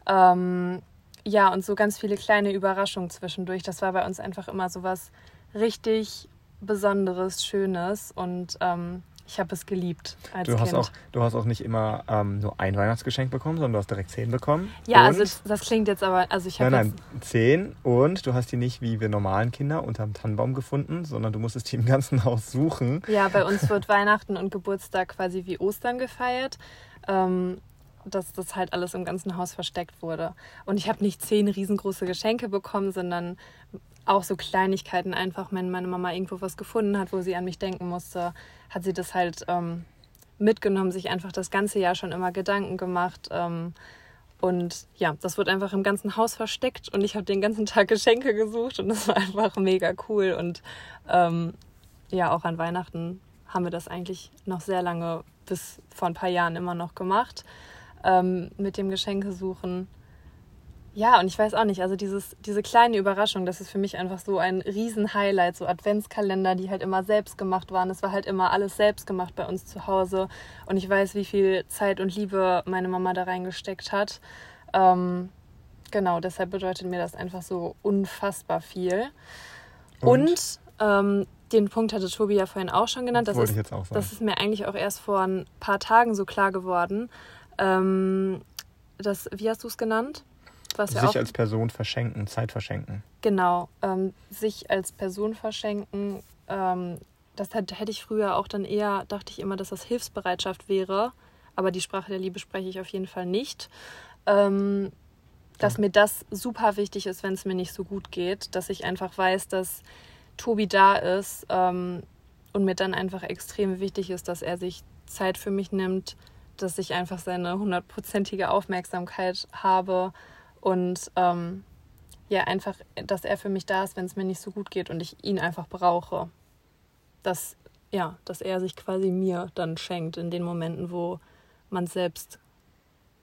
Ähm, ja, und so ganz viele kleine Überraschungen zwischendurch. Das war bei uns einfach immer so was richtig Besonderes, Schönes. Und ähm, ich habe es geliebt als du hast Kind. Auch, du hast auch nicht immer ähm, nur ein Weihnachtsgeschenk bekommen, sondern du hast direkt zehn bekommen. Ja, also das, das klingt jetzt aber, also ich habe Nein, nein, zehn. Und du hast die nicht wie wir normalen Kinder unterm Tannenbaum gefunden, sondern du musstest die im ganzen Haus suchen. Ja, bei uns wird Weihnachten und Geburtstag quasi wie Ostern gefeiert. Ähm, dass das halt alles im ganzen Haus versteckt wurde. Und ich habe nicht zehn riesengroße Geschenke bekommen, sondern auch so Kleinigkeiten einfach, wenn meine Mama irgendwo was gefunden hat, wo sie an mich denken musste, hat sie das halt ähm, mitgenommen, sich einfach das ganze Jahr schon immer Gedanken gemacht. Ähm, und ja, das wird einfach im ganzen Haus versteckt und ich habe den ganzen Tag Geschenke gesucht und das war einfach mega cool. Und ähm, ja, auch an Weihnachten haben wir das eigentlich noch sehr lange, bis vor ein paar Jahren immer noch gemacht, ähm, mit dem Geschenke suchen. Ja, und ich weiß auch nicht, also dieses, diese kleine Überraschung, das ist für mich einfach so ein Riesen-Highlight, so Adventskalender, die halt immer selbst gemacht waren. Es war halt immer alles selbst gemacht bei uns zu Hause. Und ich weiß, wie viel Zeit und Liebe meine Mama da reingesteckt hat. Ähm, genau, deshalb bedeutet mir das einfach so unfassbar viel. Und, und ähm, den Punkt hatte Tobi ja vorhin auch schon genannt. Das, ist, das ist mir eigentlich auch erst vor ein paar Tagen so klar geworden. Ähm, das, wie hast du es genannt? Was Sich auch, als Person verschenken, Zeit verschenken. genau, ähm, sich als Person verschenken. Ähm, das hätte, hätte ich früher auch dann eher, dachte ich immer, dass das Hilfsbereitschaft wäre. Aber die Sprache der Liebe spreche ich auf jeden Fall nicht. Ähm, dass mir das super wichtig ist, wenn es mir nicht so gut geht. Dass ich einfach weiß, dass Tobi da ist ähm, und mir dann einfach extrem wichtig ist, dass er sich Zeit für mich nimmt, dass ich einfach seine hundertprozentige Aufmerksamkeit habe und ähm, ja, einfach, dass er für mich da ist, wenn es mir nicht so gut geht und ich ihn einfach brauche. Dass, ja, dass er sich quasi mir dann schenkt in den Momenten, wo man selbst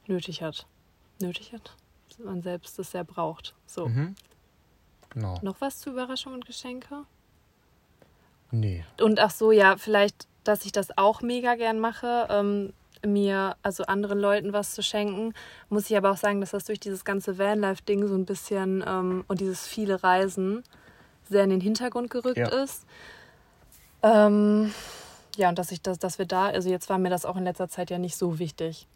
nötig hat. Nötig hat? Man selbst es sehr braucht. So. Mhm. Genau. Noch was zu Überraschung und Geschenke? Nee. Und ach so, ja, vielleicht, dass ich das auch mega gern mache, ähm, mir, also anderen Leuten was zu schenken. Muss ich aber auch sagen, dass das durch dieses ganze Vanlife-Ding so ein bisschen ähm, und dieses viele Reisen sehr in den Hintergrund gerückt Ja. ist. Ähm, ja, und dass ich das, dass wir da, also jetzt war mir das auch in letzter Zeit ja nicht so wichtig.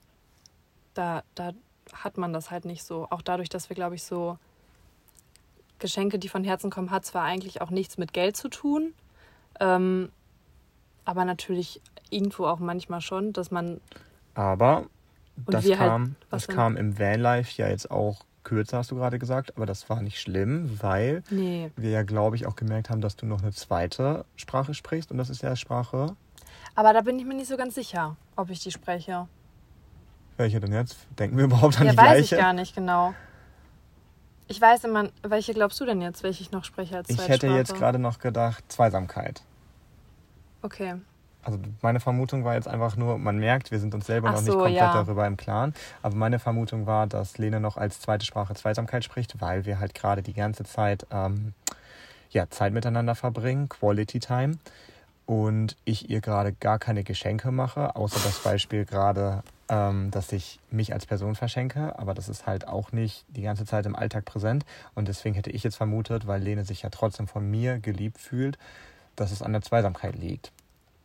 Da, da hat man das halt nicht so. Auch dadurch, dass wir, glaube ich, so Geschenke, die von Herzen kommen, hat zwar eigentlich auch nichts mit Geld zu tun, ähm, aber natürlich irgendwo auch manchmal schon, dass man Aber das, halt- kam, was das denn? kam im Vanlife ja jetzt auch kürzer, hast du gerade gesagt, aber das war nicht schlimm, weil nee, wir ja, glaube ich, auch gemerkt haben, dass du noch eine zweite Sprache sprichst und das ist ja Sprache. aber da bin ich mir nicht so ganz sicher, ob ich die spreche. Welche denn jetzt? Denken wir überhaupt an Ja, die weiß gleiche? ich gar nicht genau. Ich weiß immer, welche glaubst du denn jetzt, welche ich noch spreche als Ich Zweitsprache? hätte jetzt gerade noch gedacht, Zweisamkeit. Okay. Also meine Vermutung war jetzt einfach nur, man merkt, wir sind uns selber Ach noch nicht so, komplett ja. darüber im Klaren. Aber meine Vermutung war, dass Lene noch als zweite Sprache Zweisamkeit spricht, weil wir halt gerade die ganze Zeit ähm, ja, Zeit miteinander verbringen, Quality Time. Und ich ihr gerade gar keine Geschenke mache, außer das Beispiel gerade, ähm, dass ich mich als Person verschenke. Aber das ist halt auch nicht die ganze Zeit im Alltag präsent. Und deswegen hätte ich jetzt vermutet, weil Lene sich ja trotzdem von mir geliebt fühlt, dass es an der Zweisamkeit liegt.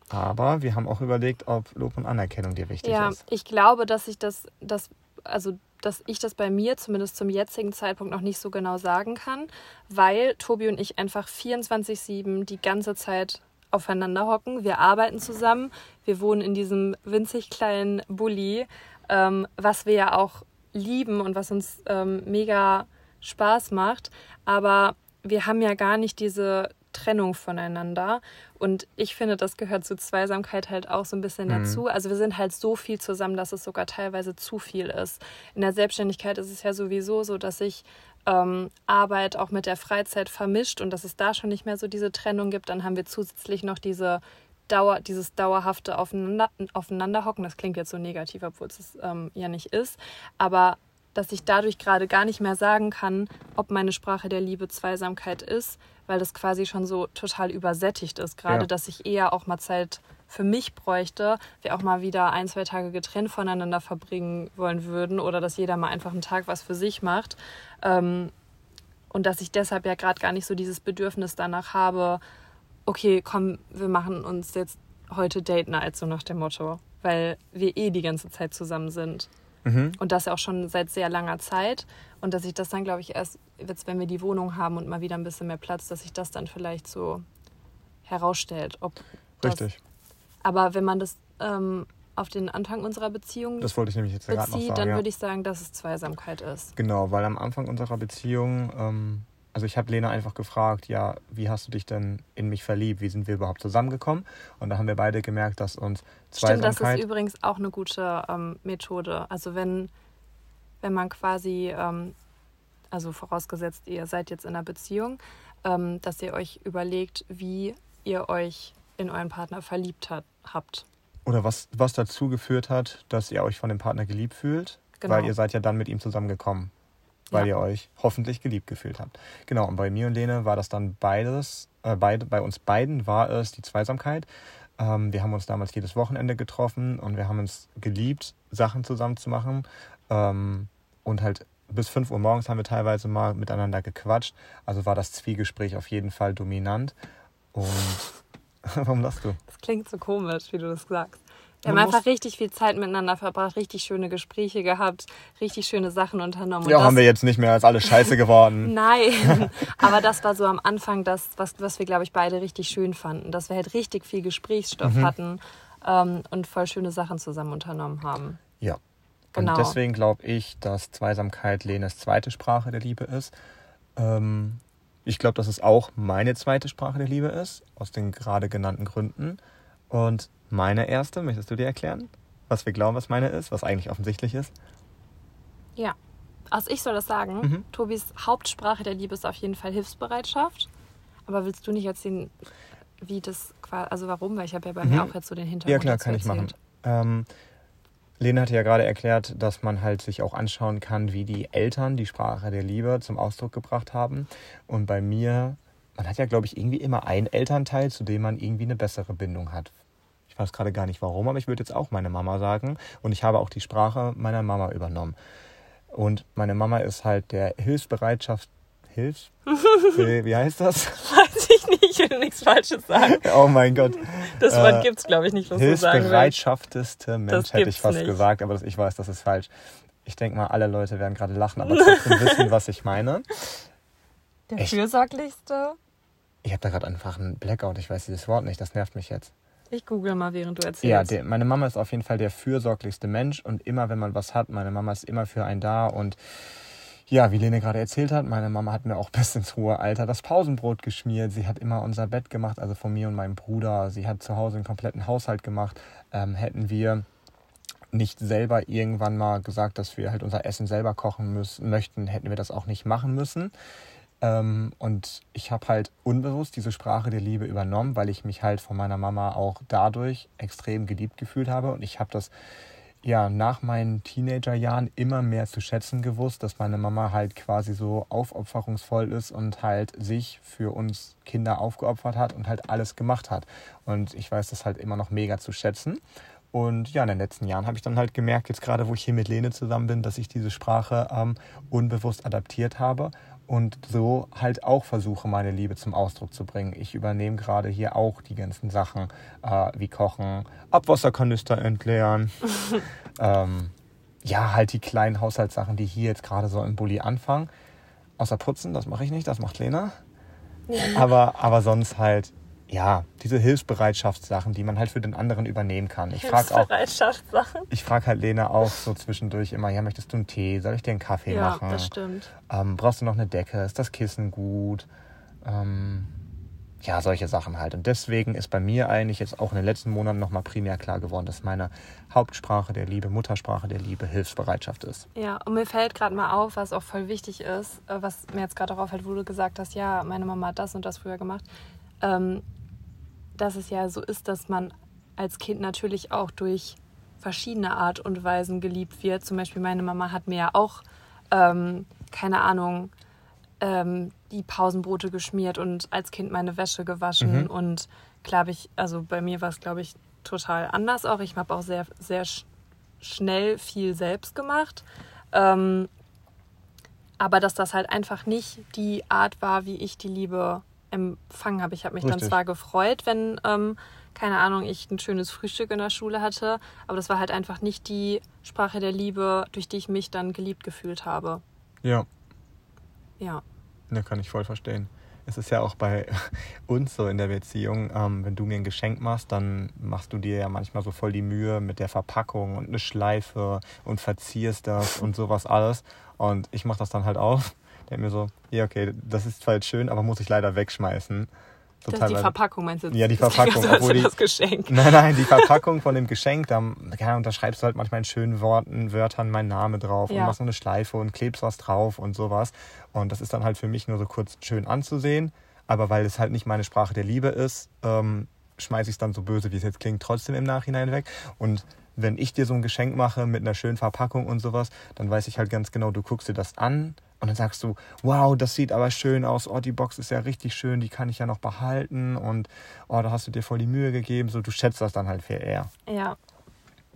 Aber wir haben auch überlegt, ob Lob und Anerkennung dir wichtig Ja, ist. ich glaube, dass ich das, das, also dass ich das bei mir zumindest zum jetzigen Zeitpunkt noch nicht so genau sagen kann, weil Tobi und ich einfach 24-7 die ganze Zeit aufeinander hocken. Wir arbeiten zusammen, wir wohnen in diesem winzig kleinen Bulli, ähm, was wir ja auch lieben und was uns ähm, mega Spaß macht. Aber wir haben ja gar nicht diese Trennung voneinander. Und ich finde, das gehört zu Zweisamkeit halt auch so ein bisschen mhm. dazu. Also wir sind halt so viel zusammen, dass es sogar teilweise zu viel ist. In der Selbstständigkeit ist es ja sowieso so, dass sich ähm, Arbeit auch mit der Freizeit vermischt und dass es da schon nicht mehr so diese Trennung gibt. Dann haben wir zusätzlich noch diese Dauer, dieses dauerhafte Aufeinander, Aufeinanderhocken. Das klingt jetzt so negativ, obwohl es ähm, ja nicht ist. Aber dass ich dadurch gerade gar nicht mehr sagen kann, ob meine Sprache der Liebe Zweisamkeit ist, weil das quasi schon so total übersättigt ist. Gerade, ja. dass ich eher auch mal Zeit für mich bräuchte, wir auch mal wieder ein, zwei Tage getrennt voneinander verbringen wollen würden oder dass jeder mal einfach einen Tag was für sich macht. Ähm, und dass ich deshalb ja gerade gar nicht so dieses Bedürfnis danach habe, okay, komm, wir machen uns jetzt heute Date Night, so nach dem Motto, weil wir eh die ganze Zeit zusammen sind. Mhm. Und das ja auch schon seit sehr langer Zeit. Und dass ich das dann, glaube ich, erst, jetzt, wenn wir die Wohnung haben und mal wieder ein bisschen mehr Platz, dass sich das dann vielleicht so herausstellt. Ob Richtig. aber wenn man das ähm, auf den Anfang unserer Beziehung das wollte ich nämlich jetzt bezieht, noch sagen, dann ja. würde ich sagen, dass es Zweisamkeit ist. Genau, weil am Anfang unserer Beziehung ähm, also ich habe Lena einfach gefragt, ja, wie hast du dich denn in mich verliebt? Wie sind wir überhaupt zusammengekommen? Und da haben wir beide gemerkt, dass uns Zweisamkeit... Stimmt, das ist übrigens auch eine gute ähm, Methode. Also wenn, wenn man quasi, ähm, also vorausgesetzt, ihr seid jetzt in einer Beziehung, ähm, dass ihr euch überlegt, wie ihr euch in euren Partner verliebt hat, habt. Oder was, was dazu geführt hat, dass ihr euch von dem Partner geliebt fühlt, genau. weil ihr seid ja dann mit ihm zusammengekommen weil ja. ihr euch hoffentlich geliebt gefühlt habt. Genau, und bei mir und Lene war das dann beides, äh, beide, bei uns beiden war es die Zweisamkeit. Ähm, wir haben uns damals jedes Wochenende getroffen und wir haben uns geliebt, Sachen zusammen zu machen. Ähm, und halt bis 5 Uhr morgens haben wir teilweise mal miteinander gequatscht. Also war das Zwiegespräch auf jeden Fall dominant. Und warum lachst du? Das klingt so komisch, wie du das sagst. Wir haben einfach richtig viel Zeit miteinander verbracht, richtig schöne Gespräche gehabt, richtig schöne Sachen unternommen. ja, haben wir jetzt nicht mehr als alles scheiße geworden. Nein, aber das war so am Anfang das, was, was wir, glaube ich, beide richtig schön fanden. Dass wir halt richtig viel Gesprächsstoff mhm. hatten ähm, und voll schöne Sachen zusammen unternommen haben. Ja. Genau. Und deswegen glaube ich, dass Zweisamkeit Lenes zweite Sprache der Liebe ist. Ähm, ich glaube, dass es auch meine zweite Sprache der Liebe ist, aus den gerade genannten Gründen. Und meine erste, möchtest du dir erklären? Was wir glauben, was meine ist, was eigentlich offensichtlich ist? Ja. Also ich soll das sagen. Mhm. Tobis Hauptsprache der Liebe ist auf jeden Fall Hilfsbereitschaft. Aber willst du nicht erzählen, wie das quasi, also warum? Weil ich habe ja bei mhm. mir auch jetzt so den Hintergrund. Ja klar, kann ich machen. Ähm, Lena hatte ja gerade erklärt, dass man halt sich auch anschauen kann, wie die Eltern die Sprache der Liebe zum Ausdruck gebracht haben. Und bei mir, man hat ja, glaube ich, irgendwie immer einen Elternteil, zu dem man irgendwie eine bessere Bindung hat weiß gerade gar nicht warum, aber ich würde jetzt auch meine Mama sagen. Und ich habe auch die Sprache meiner Mama übernommen. Und meine Mama ist halt der Hilfsbereitschaft. Hilfs? Wie heißt das? Weiß ich nicht, ich will nichts Falsches sagen. Oh mein Gott. Das Wort äh, gibt es, glaube ich, nicht, was Hilfsbereitschafteste Mensch, hätte ich fast nicht. gesagt, aber das, ich weiß, das ist falsch. Ich denke mal, alle Leute werden gerade lachen, aber trotzdem wissen, was ich meine. Der ich, fürsorglichste? Ich habe da gerade einfach einen Blackout, ich weiß dieses Wort nicht, das nervt mich jetzt. Ich google mal, während du erzählst. Ja, der, meine Mama ist auf jeden Fall der fürsorglichste Mensch und immer, wenn man was hat, meine Mama ist immer für einen da und ja, wie Lene gerade erzählt hat, meine Mama hat mir auch bis ins hohe Alter das Pausenbrot geschmiert. Sie hat immer unser Bett gemacht, also von mir und meinem Bruder. Sie hat zu Hause einen kompletten Haushalt gemacht. Ähm, hätten wir nicht selber irgendwann mal gesagt, dass wir halt unser Essen selber kochen müssen, möchten, hätten wir das auch nicht machen müssen. Ähm, und ich habe halt unbewusst diese Sprache der Liebe übernommen, weil ich mich halt von meiner Mama auch dadurch extrem geliebt gefühlt habe. Und ich habe das ja nach meinen Teenagerjahren immer mehr zu schätzen gewusst, dass meine Mama halt quasi so aufopferungsvoll ist und halt sich für uns Kinder aufgeopfert hat und halt alles gemacht hat. Und ich weiß das halt immer noch mega zu schätzen. Und ja, in den letzten Jahren habe ich dann halt gemerkt, jetzt gerade wo ich hier mit Lene zusammen bin, dass ich diese Sprache ähm, unbewusst adaptiert habe und so halt auch versuche, meine Liebe zum Ausdruck zu bringen. Ich übernehme gerade hier auch die ganzen Sachen äh, wie Kochen, Abwasserkanister entleeren. ähm, ja, halt die kleinen Haushaltssachen, die hier jetzt gerade so im Bulli anfangen. Außer putzen, das mache ich nicht, das macht Lena. aber, aber sonst halt ja, diese Hilfsbereitschaftssachen, die man halt für den anderen übernehmen kann. Ich frage auch. Ich frage halt Lena auch so zwischendurch immer, ja, möchtest du einen Tee? Soll ich dir einen Kaffee ja, machen? Ja, das stimmt. Ähm, brauchst du noch eine Decke? Ist das Kissen gut? Ähm, ja, solche Sachen halt. Und deswegen ist bei mir eigentlich jetzt auch in den letzten Monaten nochmal primär klar geworden, dass meine Hauptsprache der Liebe, Muttersprache der Liebe, Hilfsbereitschaft ist. Ja, und mir fällt gerade mal auf, was auch voll wichtig ist, äh, was mir jetzt gerade auch auffällt, wo du gesagt hast, ja, meine Mama hat das und das früher gemacht, ähm, dass es ja so ist, dass man als Kind natürlich auch durch verschiedene Art und Weisen geliebt wird. Zum Beispiel meine Mama hat mir ja auch, ähm, keine Ahnung, ähm, die Pausenbrote geschmiert und als Kind meine Wäsche gewaschen. Mhm. Und glaube ich, also bei mir war es, glaube ich, total anders auch. Ich habe auch sehr, sehr sch schnell viel selbst gemacht. Ähm, aber dass das halt einfach nicht die Art war, wie ich die Liebe empfangen habe. Ich habe mich Richtig. dann zwar gefreut, wenn, ähm, keine Ahnung, ich ein schönes Frühstück in der Schule hatte, aber das war halt einfach nicht die Sprache der Liebe, durch die ich mich dann geliebt gefühlt habe. Ja. Ja. Ja, kann ich voll verstehen. Es ist ja auch bei uns so in der Beziehung, ähm, wenn du mir ein Geschenk machst, dann machst du dir ja manchmal so voll die Mühe mit der Verpackung und eine Schleife und verzierst das und sowas alles. Und ich mache das dann halt auf, denke mir so, ja okay, das ist zwar schön, aber muss ich leider wegschmeißen. So das ist die Verpackung, meinst du? Ja, die Verpackung. Das obwohl die, das Geschenk. Nein, nein, die Verpackung von dem Geschenk, da, ja, und da schreibst du halt manchmal in schönen Worten, Wörtern meinen Namen drauf ja. und machst noch eine Schleife und klebst was drauf und sowas. Und das ist dann halt für mich nur so kurz schön anzusehen. Aber weil es halt nicht meine Sprache der Liebe ist, ähm, schmeiße ich es dann so böse, wie es jetzt klingt, trotzdem im Nachhinein weg. Und wenn ich dir so ein Geschenk mache mit einer schönen Verpackung und sowas, dann weiß ich halt ganz genau, du guckst dir das an und dann sagst du, wow, das sieht aber schön aus, oh, die Box ist ja richtig schön, die kann ich ja noch behalten und oh, da hast du dir voll die Mühe gegeben, so du schätzt das dann halt viel eher. Ja,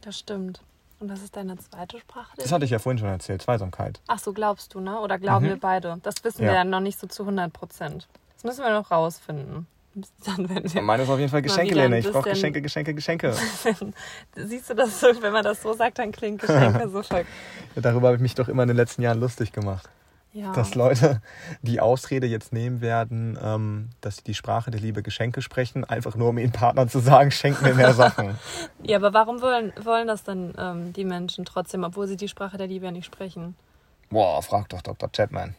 das stimmt. Und was ist deine zweite Sprache? Das hatte ich ja vorhin schon erzählt, Zweisamkeit. Ach so, glaubst du, ne? Oder glauben mhm. wir beide? Das wissen ja. wir ja noch nicht so zu 100 Prozent. Das müssen wir noch rausfinden. Dann werden wir Meine ist auf jeden Fall Geschenkelehne. Ich brauche Geschenke, Geschenke, Geschenke. Siehst du das so, wenn man das so sagt, dann klingt Geschenke so voll. Ja, darüber habe ich mich doch immer in den letzten Jahren lustig gemacht. Ja. Dass Leute die Ausrede jetzt nehmen werden, ähm, dass sie die Sprache der Liebe Geschenke sprechen, einfach nur um ihren Partnern zu sagen, schenk mir mehr Sachen. ja, aber warum wollen, wollen das dann ähm, die Menschen trotzdem, obwohl sie die Sprache der Liebe ja nicht sprechen? Boah, frag doch Dr. Chapman.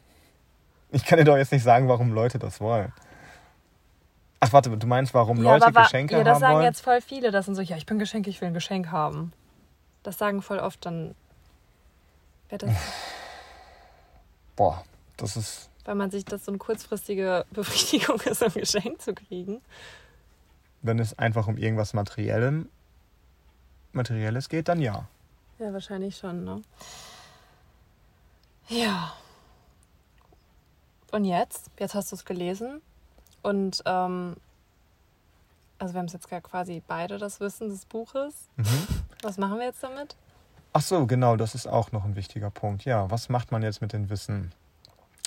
Ich kann dir doch jetzt nicht sagen, warum Leute das wollen. Ach, warte, du meinst, warum ja, Leute Geschenke haben? Ja, das sagen wollen? jetzt voll viele. Das sind so, ja, ich bin Geschenk, ich will ein Geschenk haben. Das sagen voll oft dann. Wer das. Boah, das ist. Weil man sich das so eine kurzfristige Befriedigung ist, ein Geschenk zu kriegen. Wenn es einfach um irgendwas Materiellem, Materielles geht, dann ja. Ja, wahrscheinlich schon, ne? Ja. Und jetzt? Jetzt hast du es gelesen. Und ähm, also wir haben es jetzt quasi beide das Wissen des Buches. Mhm. Was machen wir jetzt damit? Ach so, genau, das ist auch noch ein wichtiger Punkt. Ja, was macht man jetzt mit dem Wissen?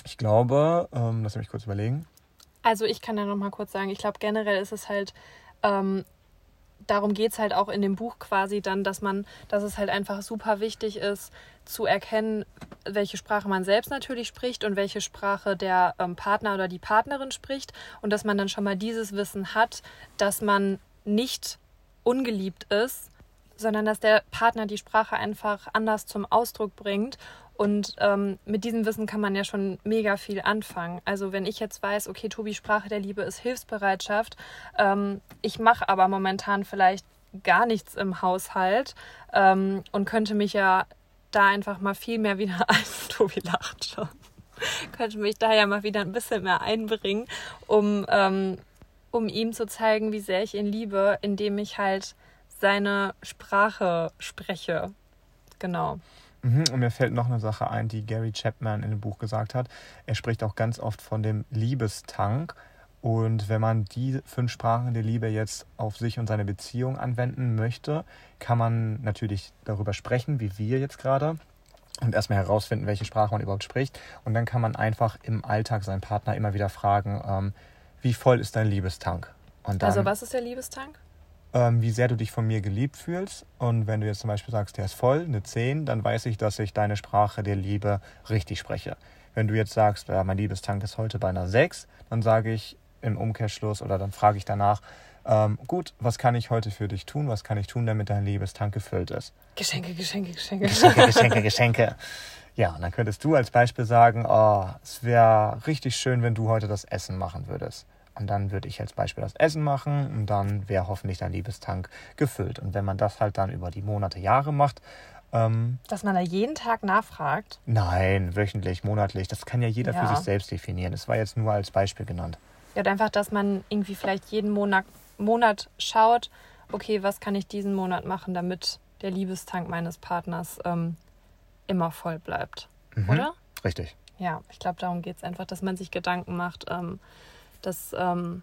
Ich glaube, ähm, lass mich kurz überlegen. Also ich kann ja noch mal kurz sagen, ich glaube generell ist es halt, ähm, darum geht es halt auch in dem Buch quasi dann, dass man, dass es halt einfach super wichtig ist, zu erkennen, welche Sprache man selbst natürlich spricht und welche Sprache der ähm, Partner oder die Partnerin spricht und dass man dann schon mal dieses Wissen hat, dass man nicht ungeliebt ist sondern dass der Partner die Sprache einfach anders zum Ausdruck bringt. Und ähm, mit diesem Wissen kann man ja schon mega viel anfangen. Also wenn ich jetzt weiß, okay, Tobi, Sprache der Liebe ist Hilfsbereitschaft, ähm, ich mache aber momentan vielleicht gar nichts im Haushalt ähm, und könnte mich ja da einfach mal viel mehr wieder ein. Tobi lacht schon. könnte mich da ja mal wieder ein bisschen mehr einbringen, um, ähm, um ihm zu zeigen, wie sehr ich ihn liebe, indem ich halt seine Sprache spreche. Genau. Mhm, und mir fällt noch eine Sache ein, die Gary Chapman in dem Buch gesagt hat. Er spricht auch ganz oft von dem Liebestank. Und wenn man die fünf Sprachen der Liebe jetzt auf sich und seine Beziehung anwenden möchte, kann man natürlich darüber sprechen, wie wir jetzt gerade, und erstmal herausfinden, welche Sprache man überhaupt spricht. Und dann kann man einfach im Alltag seinen Partner immer wieder fragen, ähm, wie voll ist dein Liebestank? Also was ist der Liebestank? Ähm, wie sehr du dich von mir geliebt fühlst. Und wenn du jetzt zum Beispiel sagst, der ist voll, eine 10, dann weiß ich, dass ich deine Sprache der Liebe richtig spreche. Wenn du jetzt sagst, ja, mein Liebestank ist heute bei einer 6, dann sage ich im Umkehrschluss oder dann frage ich danach, ähm, gut, was kann ich heute für dich tun? Was kann ich tun, damit dein Liebestank gefüllt ist? Geschenke, Geschenke, Geschenke. Geschenke, Geschenke, Geschenke. Ja, und dann könntest du als Beispiel sagen, oh, es wäre richtig schön, wenn du heute das Essen machen würdest. Und dann würde ich als Beispiel das Essen machen und dann wäre hoffentlich dein Liebestank gefüllt. Und wenn man das halt dann über die Monate, Jahre macht, ähm, Dass man da jeden Tag nachfragt. nein, wöchentlich, monatlich, das kann ja jeder für Ja. sich selbst definieren. Das war jetzt nur als Beispiel genannt. Ja, einfach, dass man irgendwie vielleicht jeden Monat, Monat schaut, okay, was kann ich diesen Monat machen, damit der Liebestank meines Partners ähm, immer voll bleibt. Mhm. Oder? Richtig. Ja, ich glaube, darum geht es einfach, dass man sich Gedanken macht, ähm, dass, ähm,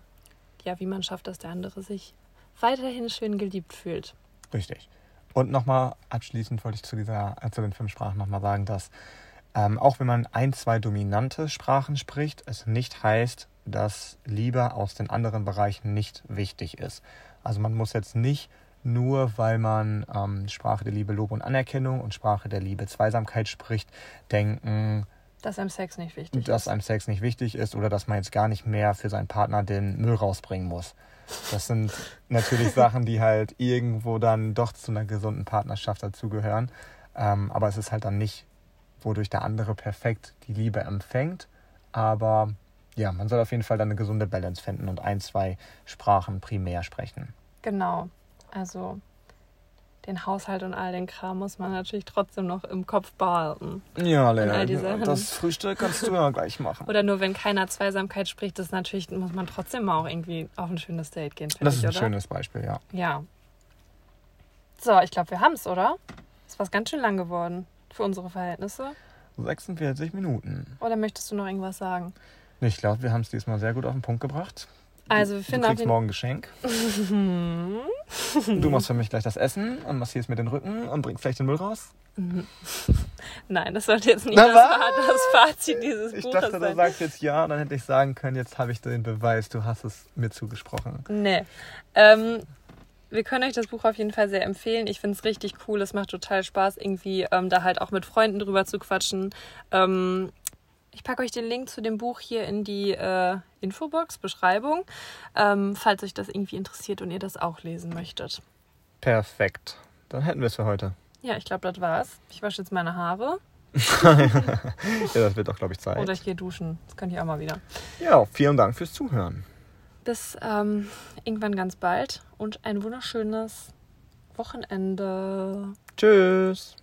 ja, wie man schafft, dass der andere sich weiterhin schön geliebt fühlt. Richtig. Und nochmal abschließend wollte ich zu, dieser, äh, zu den fünf Sprachen nochmal sagen, dass ähm, auch wenn man ein, zwei dominante Sprachen spricht, es nicht heißt, dass Liebe aus den anderen Bereichen nicht wichtig ist. Also man muss jetzt nicht nur, weil man ähm, Sprache der Liebe, Lob und Anerkennung und Sprache der Liebe, Zweisamkeit spricht, denken, Dass einem Sex nicht wichtig dass ist. einem Sex nicht wichtig ist oder dass man jetzt gar nicht mehr für seinen Partner den Müll rausbringen muss. Das sind natürlich Sachen, die halt irgendwo dann doch zu einer gesunden Partnerschaft dazugehören. Ähm, aber es ist halt dann nicht, wodurch der andere perfekt die Liebe empfängt. Aber ja, man soll auf jeden Fall dann eine gesunde Balance finden und ein, zwei Sprachen primär sprechen. Genau. Also den Haushalt und all den Kram muss man natürlich trotzdem noch im Kopf behalten. Ja, Sachen. das Frühstück kannst du ja gleich machen. Oder nur wenn keiner Zweisamkeit spricht, das natürlich, muss man trotzdem auch irgendwie auf ein schönes Date gehen, Das ich, ist ein oder? schönes Beispiel, ja. Ja. So, ich glaube, wir haben es, oder? Ist was ganz schön lang geworden für unsere Verhältnisse. 46 Minuten. Oder möchtest du noch irgendwas sagen? Ich glaube, wir haben es diesmal sehr gut auf den Punkt gebracht. Also, wir Du finden auf kriegst morgen ein Geschenk. Du machst für mich gleich das Essen und massierst mir den Rücken und bringst vielleicht den Müll raus. Nein, das sollte jetzt nicht das, das Fazit dieses Ich Buches dachte, du sein. sagst jetzt ja, dann hätte ich sagen können, jetzt habe ich den Beweis, du hast es mir zugesprochen. Nee. Ähm, wir können euch das Buch auf jeden Fall sehr empfehlen. Ich finde es richtig cool. Es macht total Spaß, irgendwie ähm, da halt auch mit Freunden drüber zu quatschen. Ähm, ich packe euch den Link zu dem Buch hier in die äh, Infobox, Beschreibung, ähm, falls euch das irgendwie interessiert und ihr das auch lesen möchtet. Perfekt. Dann hätten wir es für heute. Ja, ich glaube, das war's. Ich wasche jetzt meine Haare Ja, das wird doch, glaube ich, Zeit. oder ich gehe duschen. Das kann ich auch mal wieder. Ja, vielen Dank fürs Zuhören. Bis ähm, irgendwann ganz bald und ein wunderschönes Wochenende. Tschüss.